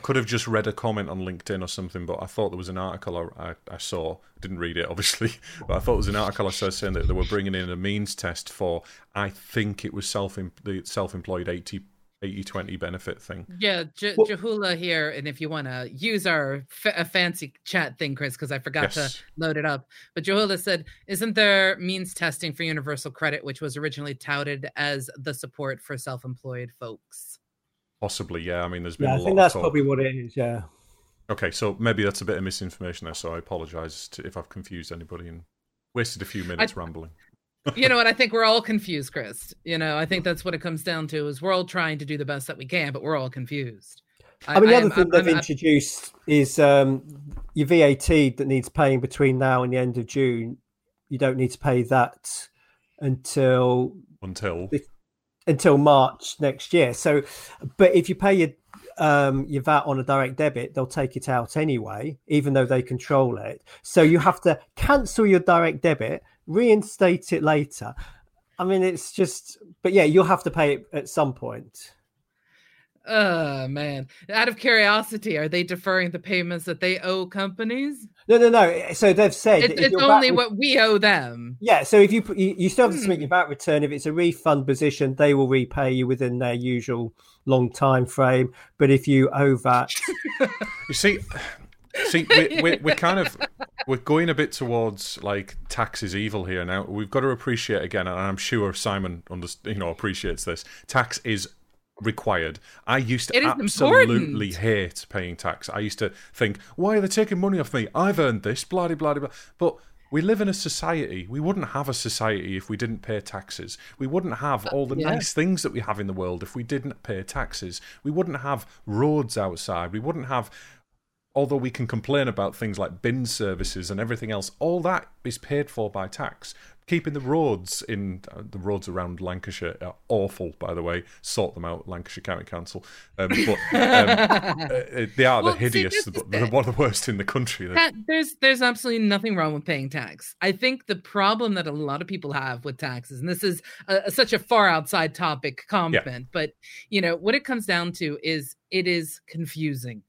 could have just read a comment on LinkedIn or something, but I thought there was an article I, I, I saw. Didn't read it, obviously, but I thought there was an article I saw saying that they were bringing in a means test for. I think it was self the self-employed 80 80-20 benefit thing. Yeah, J- Well- Jahula here, and if you want to use our fa- fancy chat thing, Chris, because I forgot Yes. to load it up. But Jahula said, "Isn't there means testing for universal credit, which was originally touted as the support for self-employed folks?" Possibly, yeah. I mean, there's been yeah, a I lot think that's of talk. probably what it is. Yeah. Okay, so maybe that's a bit of misinformation there. So I apologise to- if I've confused anybody and wasted a few minutes rambling. you know what? I think we're all confused, Chris. You know, I think that's what it comes down to is we're all trying to do the best that we can, but we're all confused. I, I mean, the other am- thing I'm- they've I'm- introduced is um, your VAT that needs paying between now and the end of June. You don't need to pay that until Until until March next year. So, but if you pay your um, your VAT on a direct debit, they'll take it out anyway, even though they control it. So you have to cancel your direct debit, reinstate it later. I mean, it's just, but yeah, you'll have to pay it at some point. Oh man! Out of curiosity, are they deferring the payments that they owe companies? No, no, no. So they've said It's, it's only VAT what we owe them. Yeah, so if you you, you still have to submit Hmm. your VAT return. If it's a refund position, they will repay you within their usual long time frame. But if you owe VAT, you see, see, we, we, we're kind of we're going a bit towards like tax is evil here now. We've got to appreciate again, and I'm sure Simon under, you know appreciates this. Tax is required. I used to absolutely important. hate paying tax. I used to think, why are they taking money off me? I've earned this, blah blah blah blah. But we live in a society. We wouldn't have a society if we didn't pay taxes. We wouldn't have all the yeah. nice things that we have in the world if we didn't pay taxes. We wouldn't have roads outside. We wouldn't have although we can complain about things like bin services and everything else, all that is paid for by tax. Keeping the roads in uh, the roads around Lancashire are awful, by the way. Sort them out, Lancashire County Council. Um, but um, uh, they are Well, the hideous. is but they're one of the worst in the country. There's there's absolutely nothing wrong with paying tax. I think the problem that a lot of people have with taxes, and this is a, such a far outside topic comment, but you know what it comes down to is it is confusing.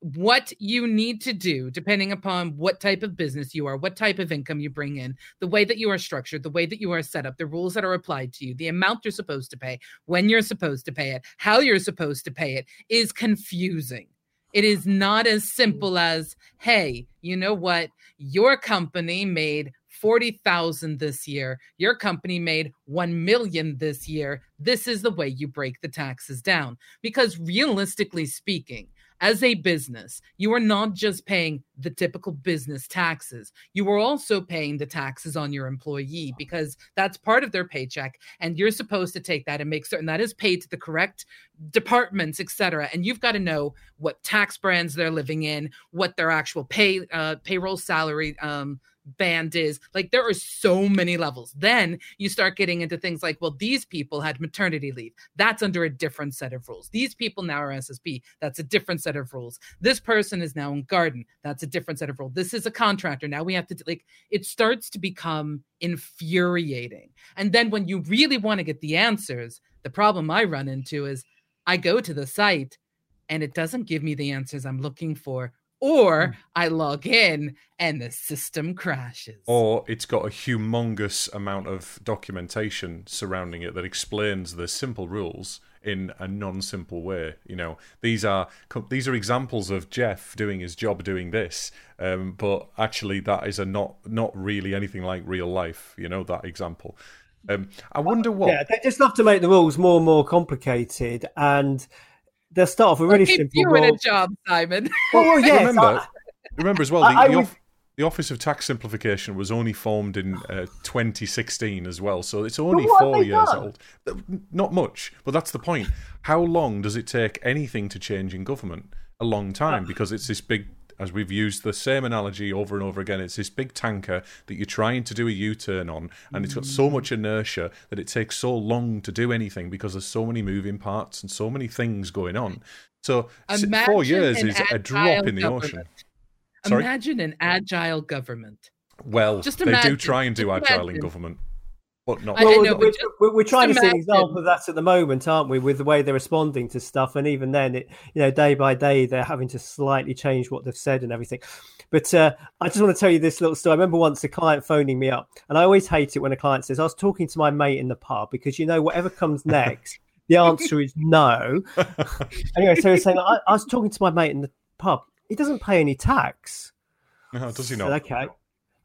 What you need to do, depending upon what type of business you are, what type of income you bring in, the way that you are structured, the way that you are set up, the rules that are applied to you, the amount you're supposed to pay, when you're supposed to pay it, how you're supposed to pay it, is confusing. It is not as simple as, hey, you know what? Your company made 40,000 this year. Your company made 1 million this year. This is the way you break the taxes down. Because realistically speaking, as a business, you are not just paying the typical business taxes. You are also paying the taxes on your employee because that's part of their paycheck. And you're supposed to take that and make certain that is paid to the correct departments, et cetera. And you've got to know what tax bands they're living in, what their actual pay uh, payroll salary um, band is. Like there are so many levels. Then you start getting into things like, well, these people had maternity leave. That's under a different set of rules. These people now are SSP. That's a different set of rules. This person is now in garden. That's a different set of rules. This is a contractor. Now we have to like it starts to become infuriating. And then when you really want to get the answers, the problem I run into is I go to the site and it doesn't give me the answers I'm looking for. Or I log in and the system crashes. or it's got a humongous amount of documentation surrounding it that explains the simple rules in a non-simple way. You know, these are these are examples of Jeff doing his job doing this, um, but actually that is a not not really anything like real life. You know that example. Um, I wonder what. yeah, they just love to make the rules more and more complicated, and they'll start off with really Keep simple you in a job, Simon. Well, well, yes, remember, I- remember as well. The, I the, would- off- the Office of Tax Simplification was only formed in uh, 2016 as well, so it's only four years done? old. Uh, Not much, but that's the point. How long does it take anything to change in government? A long time, because it's this big. As we've used the same analogy over and over again, it's this big tanker that you're trying to do a U-turn on, and it's got so mm. much inertia that it takes so long to do anything because there's so many moving parts and so many things going on. So s- four years is a drop in the ocean. Sorry? Imagine an agile government. Well, Just they do try and do agile in government, but not. I- Well, know, we're, but just- we're, we're trying to see an example of that at the moment, aren't we? With the way they're responding to stuff, and even then, it you know, day by day, they're having to slightly change what they've said and everything. But uh, I just want to tell you this little story. I remember once a client phoning me up, and I always hate it when a client says, "I was talking to my mate in the pub," because you know, whatever comes next, the answer is no. anyway, so he's saying, I, "I was talking to my mate in the pub. He doesn't pay any tax." no, does he I said, not? okay.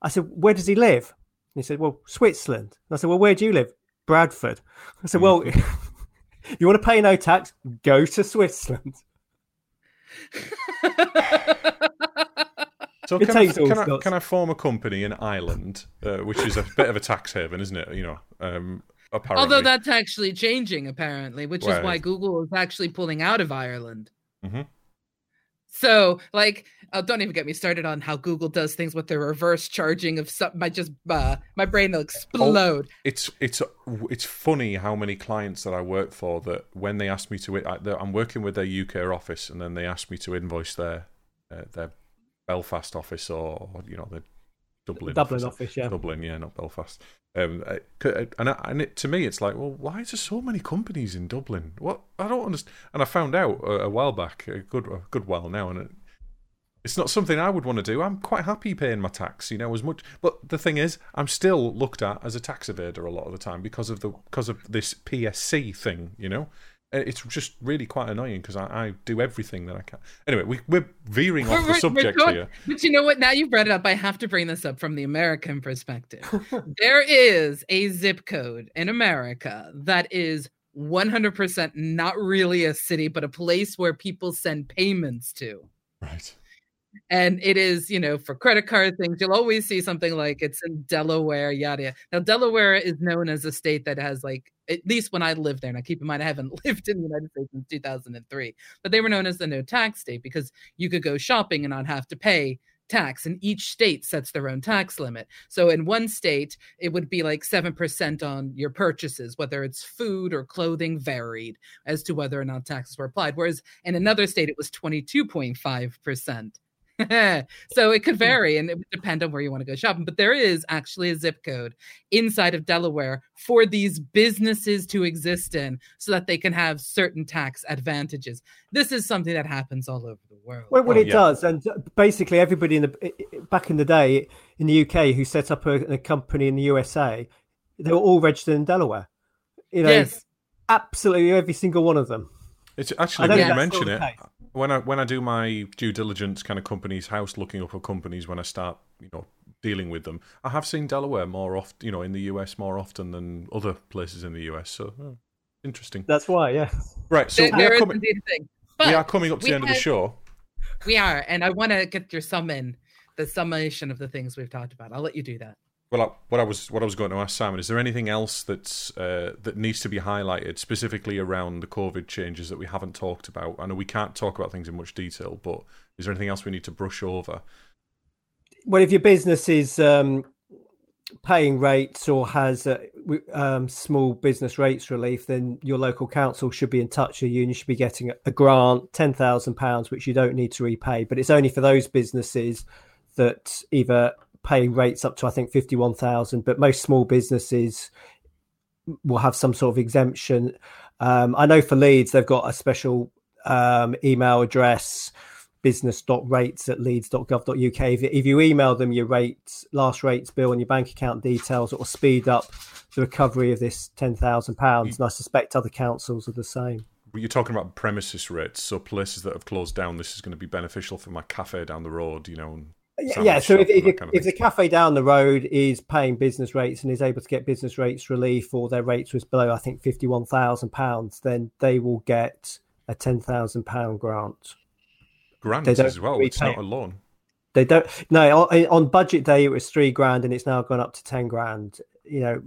I said, where does he live? And he said, well, Switzerland. And I said, well, where do you live? Bradford. I said, well, you want to pay no tax? Go to Switzerland. So can I, can, I, can I form a company in Ireland, uh, which is a bit of a tax haven, isn't it? You know, um, apparently. Although that's actually changing, apparently, which is why Google is actually pulling out of Ireland. Mm-hmm. So, like, uh, don't even get me started on how Google does things with their reverse charging of something. My just uh, my brain will explode. Oh, it's it's it's funny how many clients that I work for that when they ask me to, I, I'm working with their UK office, and then they ask me to invoice their uh, their Belfast office or you know the Dublin Dublin office, office yeah Dublin yeah not Belfast um, and I, and it, to me it's like well why is there so many companies in Dublin what I don't understand and I found out a, a while back a good a good while now and it, it's not something I would want to do. I'm quite happy paying my tax, you know, as much. But the thing is, I'm still looked at as a tax evader a lot of the time because of the because of this PSC thing, you know. Uh, it's just really quite annoying because I, I, do everything that I can. Anyway, we, are veering off the subject going, here. But you know what? Now you've brought it up. I have to bring this up from the American perspective. there is a zip code in America that is 100% not really a city, but a place where people send payments to. Right and it is you know for credit card things you'll always see something like it's in delaware yada yada. Now delaware is known as a state that has like at least when i lived there now keep in mind i haven't lived in the united states since 2003 but they were known as the no tax state because you could go shopping and not have to pay tax and each state sets their own tax limit. So in one state it would be like 7% on your purchases whether it's food or clothing varied as to whether or not taxes were applied whereas in another state it was 22.5% so it could hmm. vary and it would depend on where you want to go shopping. But there is actually a zip code inside of Delaware for these businesses to exist in so that they can have certain tax advantages. This is something that happens all over the world. Well, well oh, it yeah. does. And uh, basically, everybody in the back in the day in the UK who set up a, a company in the USA, they were all registered in Delaware. You know, yes. absolutely every single one of them. It's actually when you mention it when I when I do my due diligence kind of Companies House looking up at companies when I start you know dealing with them, I have seen Delaware more often, you know, in the US more often than other places in the US. So oh, interesting. That's why, yeah. Right. So there, we, are coming, we are coming up to the end have, of the show. We are, and I want to get your sum in the summation of the things we've talked about. I'll let you do that. Well, I, what I was what I was going to ask Simon is there anything else that's uh, that needs to be highlighted specifically around the COVID changes that we haven't talked about? I know we can't talk about things in much detail, but is there anything else we need to brush over? Well, if your business is um, paying rates or has um, small business rates relief, then your local council should be in touch with you you should be getting a grant, ten thousand pounds, which you don't need to repay, but it's only for those businesses that either paying rates up to I think fifty one thousand, but most small businesses will have some sort of exemption. Um, I know for Leeds they've got a special um, email address business.rates at leeds.gov.uk. If, if you email them your rates, last rates bill and your bank account details, it will speed up the recovery of this £10,000. And I suspect other councils are the same. You're talking about premises rates, so places that have closed down, this is going to be beneficial for my cafe down the road, you know, yeah, so if, if, if the cafe down the road is paying business rates and is able to get business rates relief or their rates was below i think £51000 then they will get a £10000 grant. Grant as well it's not a loan. They don't no on, on, budget day it was three grand and it's now gone up to 10 grand you know.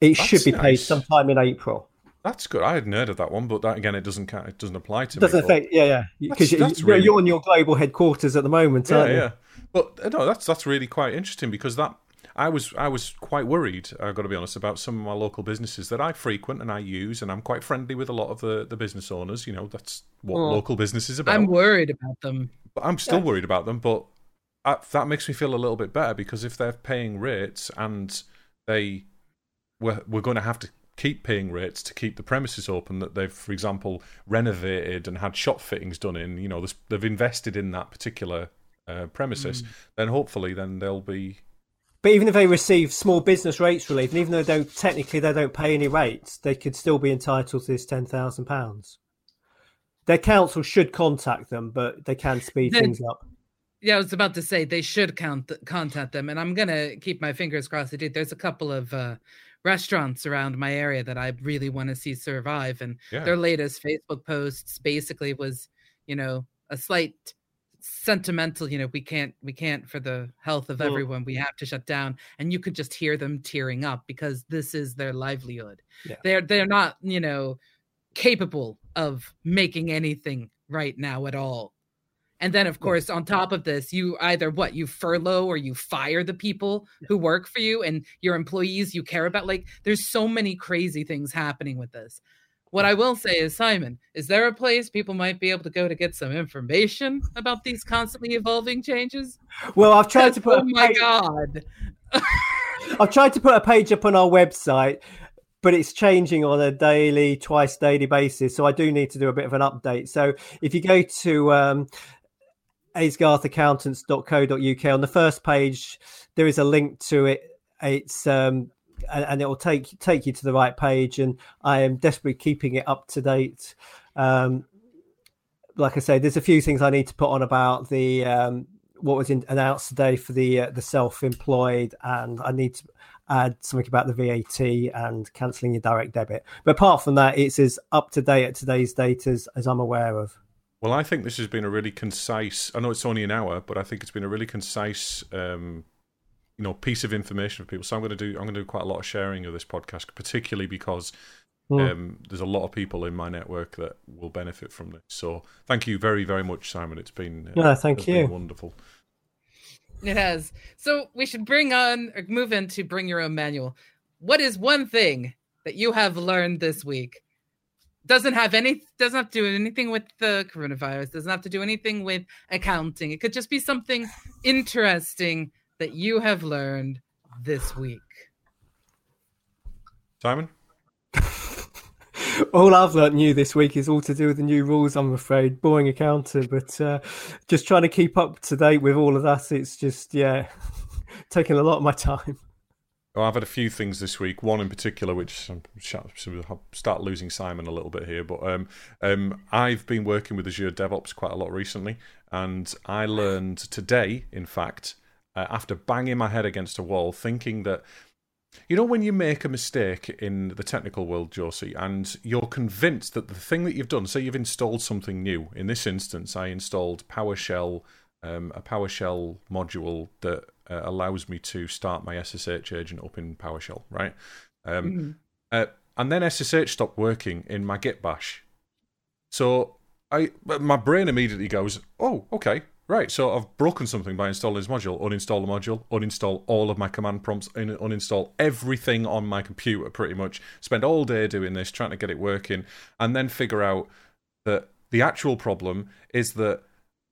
It That's should be nice. paid sometime in april that's good. I hadn't heard of that one, but that again, it doesn't it doesn't apply to doesn't me. Affect, yeah, yeah, because you're, really... you're on your global headquarters at the moment, yeah, yeah. But uh, no, that's that's really quite interesting because that I was I was quite worried. I've got to be honest about some of my local businesses that I frequent and I use, and I'm quite friendly with a lot of the, the business owners. You know, that's what well, local business is about. I'm worried about them. But I'm still yeah. worried about them. But I, that makes me feel a little bit better because if they're paying rates and they we're, we're going to have to keep paying rates to keep the premises open that they've, for example, renovated and had shop fittings done in. You know, they've invested in that particular uh, premises. Mm. Then hopefully, then they'll be. But even if they receive small business rates relief, and even though they don't technically they don't pay any rates, they could still be entitled to this ten thousand pounds. Their council should contact them, but they can speed things up. Yeah, I was about to say they should count, contact them, and I'm gonna keep my fingers crossed. Dude. There's a couple of uh, restaurants around my area that I really want to see survive. And yeah. their latest Facebook posts basically was, you know, a slight sentimental you know we can't we can't for the health of everyone we have to shut down and you could just hear them tearing up because this is their livelihood yeah. they're they're not you know capable of making anything right now at all and then of course on top of this you either what you furlough or you fire the people who work for you and your employees you care about like there's so many crazy things happening with this what I will say is, Simon, is there a place people might be able to go to get some information about these constantly evolving changes? Well, I've tried to put. Oh my page, god! I've tried to put a page up on our website, but it's changing on a daily, twice daily basis. So I do need to do a bit of an update. So if you go to um, aysgarthaccountants.co.uk on the first page, there is a link to it. It's um, and, and, it will take take you to the right page. And I am desperately keeping it up to date. Um, like I say, there's a few things I need to put on about the um, what was in, announced today for the uh, the self-employed, and I need to add something about the VAT and cancelling your direct debit. But apart from that, it's as up to date at today's date as, as I'm aware of. Well, I think this has been a really concise. I know it's only an hour, but I think it's been a really concise um, you know piece of information for people. So I'm going to do I'm going to do quite a lot of sharing of this podcast, particularly because mm. um, there's a lot of people in my network that will benefit from this. So thank you very very much, Simon. It's been uh, yeah, thank you. wonderful. It has. So we should bring on or move into bring your own manual. What is one thing that you have learned this week? Doesn't have any doesn't have to do anything with the coronavirus, doesn't have to do anything with accounting. It could just be something interesting that you have learned this week? Simon? all I've learned new this week is all to do with the new rules, I'm afraid. Boring accountant, but uh, just trying to keep up to date with all of that. It's just, yeah, taking a lot of my time. Well, I've had a few things this week. One in particular, which I'm start losing Simon a little bit here, but um, um, I've been working with Azure DevOps quite a lot recently, and I learned today, in fact, uh, after banging my head against a wall, thinking that you know when you make a mistake in the technical world, Josie, and you're convinced that the thing that you've done, say you've installed something new. In this instance, I installed PowerShell, um, a PowerShell module that uh, allows me to start my SSH agent up in PowerShell, right? Um, mm-hmm. uh, and then SSH stopped working in my Git bash. So I, my brain immediately goes, "Oh, okay, Right, so I've broken something by installing this module. Uninstall the module, uninstall all of my command prompts, uninstall everything on my computer pretty much. Spend all day doing this, trying to get it working, and then figure out that the actual problem is that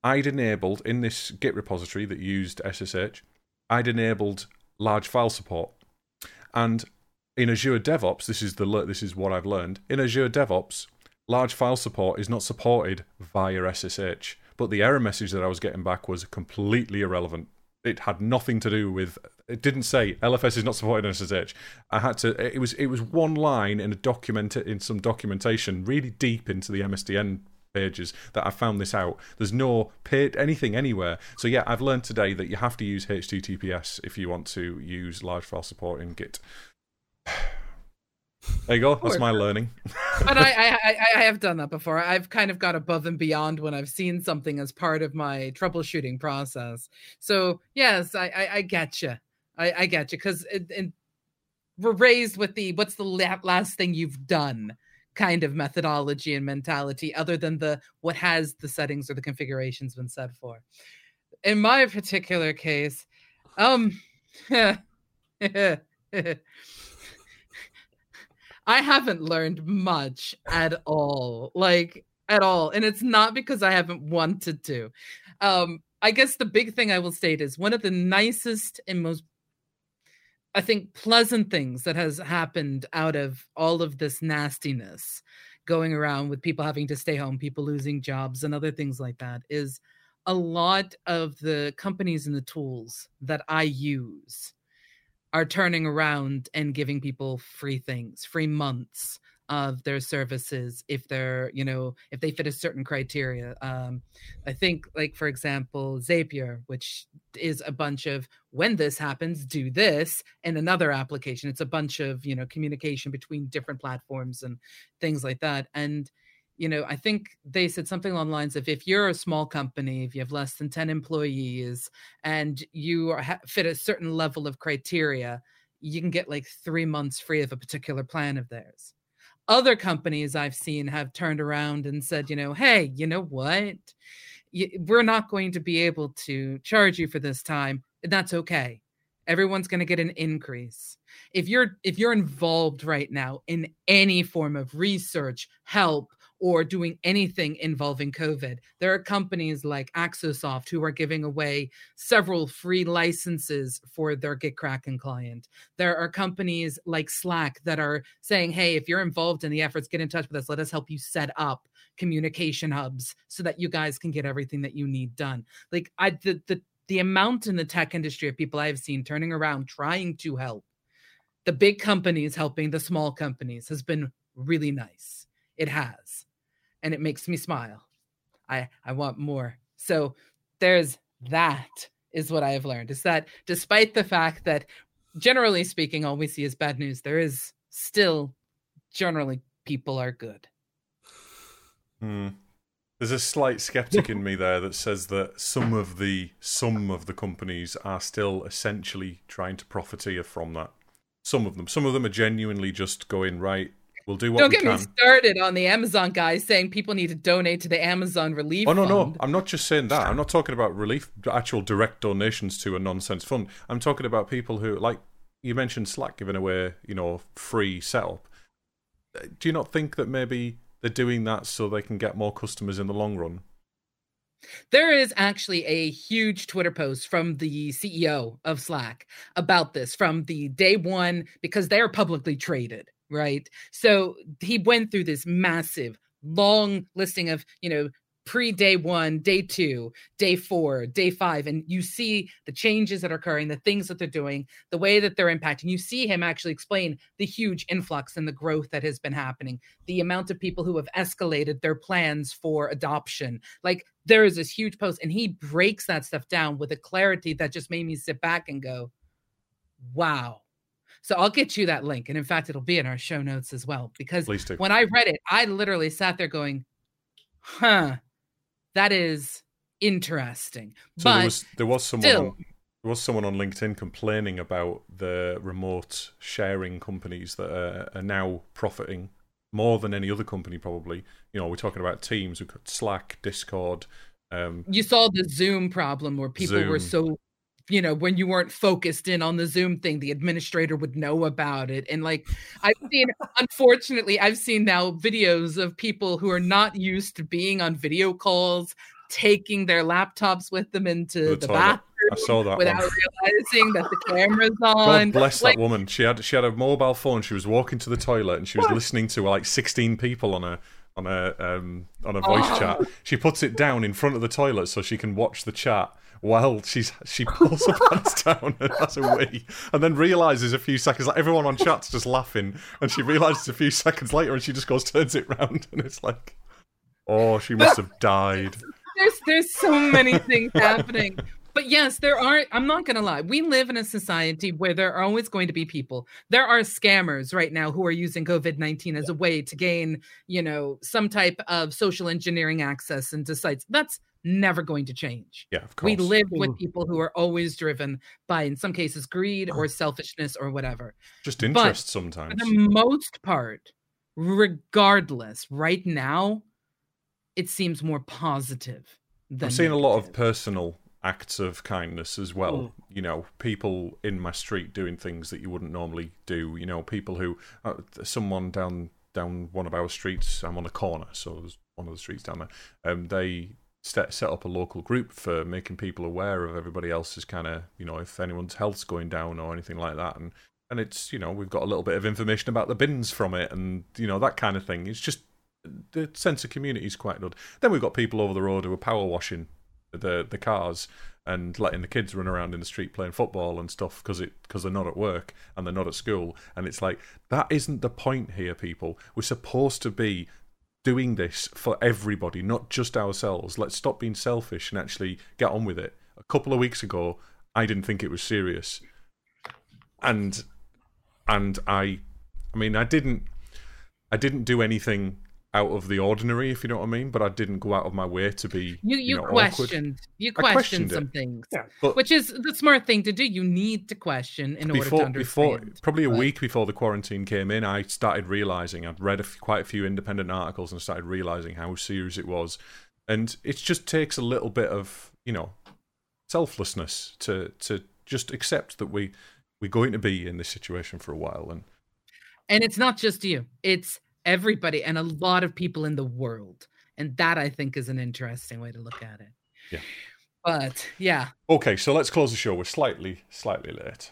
I'd enabled in this Git repository that used SSH, I'd enabled large file support. And in Azure DevOps, this is the this is what I've learned. In Azure DevOps, large file support is not supported via SSH but the error message that I was getting back was completely irrelevant. It had nothing to do with. It didn't say LFS is not supported in SSH. I had to. It was it was one line in a document in some documentation, really deep into the MSDN pages that I found this out. There's no paid anything anywhere. So yeah, I've learned today that you have to use HTTPS if you want to use large file support in Git. There you go. That's my learning. but I, I, I have done that before. I've kind of got above and beyond when I've seen something as part of my troubleshooting process. So yes, I, I, I get you. I, I get you because we're raised with the what's the last thing you've done kind of methodology and mentality, other than the what has the settings or the configurations been set for. In my particular case, um. I haven't learned much at all. Like at all. And it's not because I haven't wanted to. Um, I guess the big thing I will state is one of the nicest and most I think pleasant things that has happened out of all of this nastiness going around with people having to stay home, people losing jobs, and other things like that is a lot of the companies and the tools that I use are turning around and giving people free things, free months of their services if they're, you know, if they fit a certain criteria. Um, I think, like for example, Zapier, which is a bunch of when this happens, do this, and another application. It's a bunch of you know communication between different platforms and things like that. And you know, I think they said something along the lines of if you're a small company, if you have less than 10 employees and you are, fit a certain level of criteria, you can get like three months free of a particular plan of theirs. Other companies I've seen have turned around and said, you know, hey, you know what? We're not going to be able to charge you for this time. That's okay. Everyone's going to get an increase. If you're if you're involved right now in any form of research, help, or doing anything involving COVID. There are companies like Axosoft who are giving away several free licenses for their Gitkraken client. There are companies like Slack that are saying, hey, if you're involved in the efforts, get in touch with us. Let us help you set up communication hubs so that you guys can get everything that you need done. Like I the the the amount in the tech industry of people I've seen turning around trying to help the big companies helping the small companies has been really nice. It has and it makes me smile. I I want more. So there's that is what I have learned is that despite the fact that generally speaking all we see is bad news, there is still generally people are good. Hmm. There's a slight skeptic in me there that says that some of the some of the companies are still essentially trying to profiteer from that. Some of them, some of them are genuinely just going right. We'll do what Don't get can. me started on the Amazon guys saying people need to donate to the Amazon relief. Oh no, fund. no, I'm not just saying that. I'm not talking about relief, actual direct donations to a nonsense fund. I'm talking about people who, like you mentioned, Slack giving away, you know, free setup. Do you not think that maybe they're doing that so they can get more customers in the long run? There is actually a huge Twitter post from the CEO of Slack about this from the day one because they're publicly traded, right? So he went through this massive, long listing of, you know, pre day one, day two, day four, day five, and you see the changes that are occurring, the things that they're doing, the way that they're impacting. You see him actually explain the huge influx and the growth that has been happening, the amount of people who have escalated their plans for adoption. Like there is this huge post, and he breaks that stuff down with a clarity that just made me sit back and go, wow. So I'll get you that link. And in fact, it'll be in our show notes as well. Because when I read it, I literally sat there going, huh, that is interesting. So but there was there was someone still- on, there was someone on LinkedIn complaining about the remote sharing companies that are, are now profiting more than any other company probably. You know, we're talking about Teams, we've got Slack, Discord. Um, you saw the Zoom problem where people were so you know when you weren't focused in on the zoom thing the administrator would know about it and like i've seen unfortunately i've seen now videos of people who are not used to being on video calls taking their laptops with them into the the, bathroom I saw that without one. realizing that the camera's God on bless like, that woman. She had she had a mobile phone. She was walking to the toilet and she was listening to like sixteen people on a on a um, on a voice Oh. chat. She puts it down in front of the toilet so she can watch the chat while she's she pulls her pants down and has a wee, and then realizes a few seconds like everyone on chat's just laughing, and she realizes a few seconds later and she just goes turns it round and it's like, oh, she must have died. there's there's so many things happening but yes there are i'm not gonna lie we live in a society where there are always going to be people there are scammers right now who are using covid-19 as a way to gain you know some type of social engineering access into sites that's never going to change Yeah, of course. we live with Mm. people who are always driven by in some cases greed or selfishness or whatever just interest sometimes. for the most part, regardless, right now, it seems more positive. Than I'm seeing a lot of personal acts of kindness as well. Mm. You know, people in my street doing things that you wouldn't normally do. You know, people who uh, someone down down one of our streets. I'm on a corner, so there's one of the streets down there. Um, they set set up a local group for making people aware of everybody else's kind of you know if anyone's health's going down or anything like that and. And it's you know we've got a little bit of information about the bins from it, and you know that kind of thing. It's just the sense of community is quite good. Then we've got people over the road who are power washing the the cars and letting the kids run around in the street playing football and stuff because it because they're not at work and they're not at school and it's like that isn't the point here people we're supposed to be doing this for everybody not just ourselves. Let's stop being selfish and actually get on with it. A couple of weeks ago i didn't think it was serious. And and i i mean i didn't i didn't do anything out of the ordinary, if you know what I mean. But I didn't go out of my way to be. You you, you know, awkward. questioned you questioned questioned some it. things, Yeah. But which is the smart thing to do. You need to question in order to understand. before, probably a but- week before the quarantine came in, I started realizing I'd read a f- quite a few independent articles and started realizing how serious it was, and it just takes a little bit of you know selflessness to to just accept that we we're going to be in this situation for a while, and And it's not just you, it's everybody and a lot of people in the world. And that I think is an interesting way to look at it. Yeah. But yeah. okay, so let's close the show. We're slightly slightly late.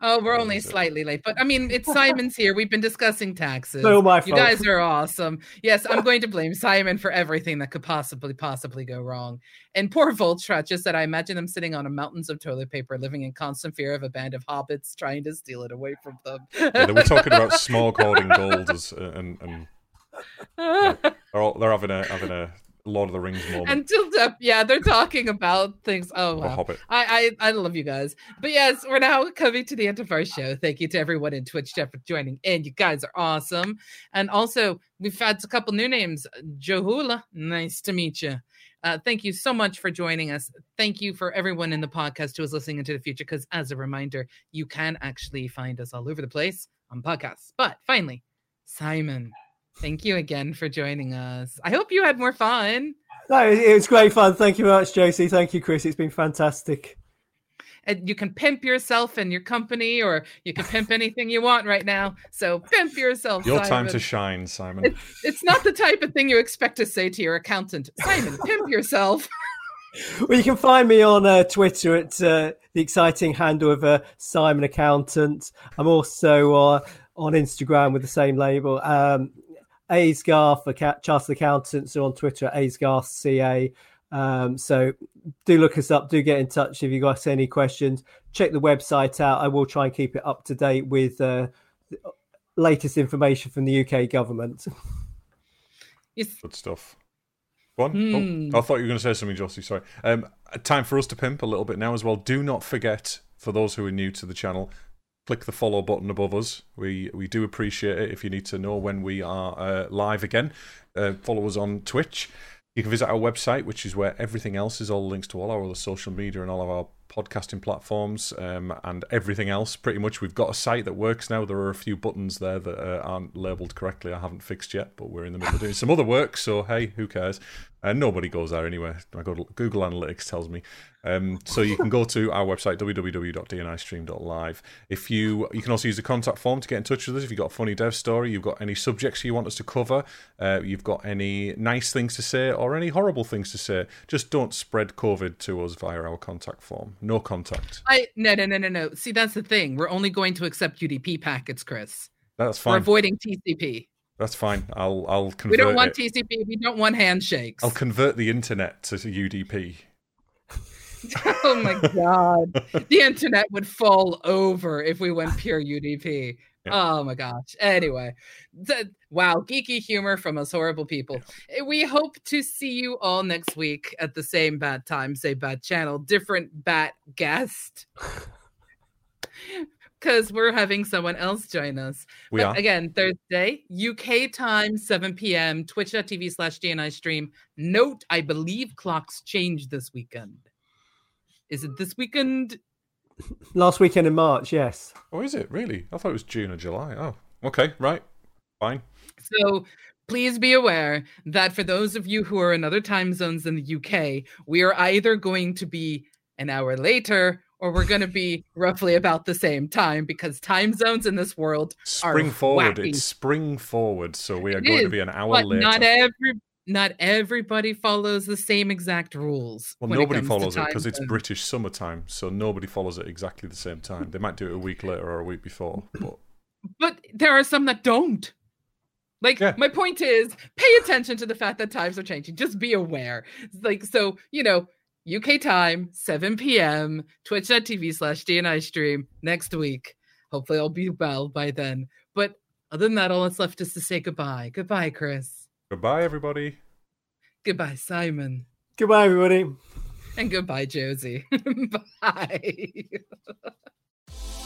Oh, we're only slightly late. But I mean, it's Simon's here. We've been discussing taxes. So my You guys are awesome. Yes, I'm going to blame Simon for everything that could possibly, possibly go wrong. And poor Voltrat just said, I imagine them sitting on a mountains of toilet paper, living in constant fear of a band of hobbits trying to steal it away from them. Yeah, were talking about Smaug hoarding gold as uh, and and they're, all, they're having a having a Lord of the Rings moment. Until up, yeah, they're talking about things. Oh, wow. Hobbit. I, I I love you guys. But yes, we're now coming to the end of our show. Thank you to everyone in Twitch chat for joining in. You guys are awesome. And also, we've had a couple new names. Johula, nice to meet you. Uh, thank you so much for joining us. Thank you for everyone in the podcast who is listening into the future. Because as a reminder, you can actually find us all over the place on podcasts. But finally, Simon, thank you again for joining us. I hope you had more fun. No, it, it was great fun. Thank you very much, Josie. Thank you, Chris. It's been fantastic. and you can pimp yourself and your company, or you can pimp anything you want right now. So pimp yourself. Your time to shine, Simon. It's not the type of thing you expect to say to your accountant. Simon, pimp yourself. Well, you can find me on uh, Twitter at uh, the exciting handle of uh, Simon Accountant. I'm also uh, on Instagram with the same label. Um, Aesgar for ca- Chartered Accountants are on Twitter at AesgarCA. Um, so do look us up. Do get in touch if you've got any questions. Check the website out. I will try and keep it up to date with uh, the latest information from the UK government. Yes. Good stuff. Go on. Hmm. Oh, I thought you were going to say something, Josie. Sorry. Um, time for us to pimp a little bit now as well. Do not forget, for those who are new to the channel, click the follow button above us. We we do appreciate it. If you need to know when we are uh, live again, uh, follow us on Twitch. You can visit our website, which is where everything else is, all links to all our other social media and all of our podcasting platforms um, and everything else. Pretty much, we've got a site that works now. There are a few buttons there that uh, aren't labelled correctly. I haven't fixed yet, but we're in the middle of doing some other work. So hey, who cares? And nobody goes there anyway. I go Google Analytics tells me. Um, so you can go to our website www.dnistream.live. If you you can also use the contact form to get in touch with us. If you've got a funny dev story, you've got any subjects you want us to cover, uh, you've got any nice things to say or any horrible things to say, just don't spread COVID to us via our contact form. No contact. I no no no no no. See, that's the thing. We're only going to accept UDP packets, Chris. That's We're fine. avoiding TCP. That's fine. I'll I'll convert. We don't want it. TCP. We don't want handshakes. I'll convert the internet to UDP. oh my god, the internet would fall over if we went pure UDP. Yeah. Oh my gosh. Anyway, th- wow, geeky humor from us horrible people. Eh, We hope to see you all next week at the same bad time, same bad channel, different bat guest. Because we're having someone else join us. We But are. Again, Thursday, UK time, 7 p.m., twitch.tv slash DNI stream. Note, I believe clocks change this weekend. Is it this weekend? Last weekend in March, yes. Oh, is it really? I thought it was June or July. Oh, okay, right, fine. So please be aware that for those of you who are in other time zones than the UK, we are either going to be an hour later or we're going to be roughly about the same time because time zones in this world are Spring forward. wacky. It's spring forward, so we are It going to be an hour but later. not every not everybody follows the same exact rules. well, nobody to follows it because it's. British summertime, so nobody follows it exactly the same time. They might do it a week later or a week before, but But there are some that don't. Like Yeah. my point is, pay attention to the fact that times are changing. Just be aware. Like so, you know, UK time, 7 p.m. Twitch.tv slash DNI stream next week. Hopefully, I'll be well by then. But other than that, all that's left is to say goodbye. Goodbye, Chris. goodbye, everybody. Goodbye, Simon. Goodbye, everybody. And goodbye, Josie. Bye.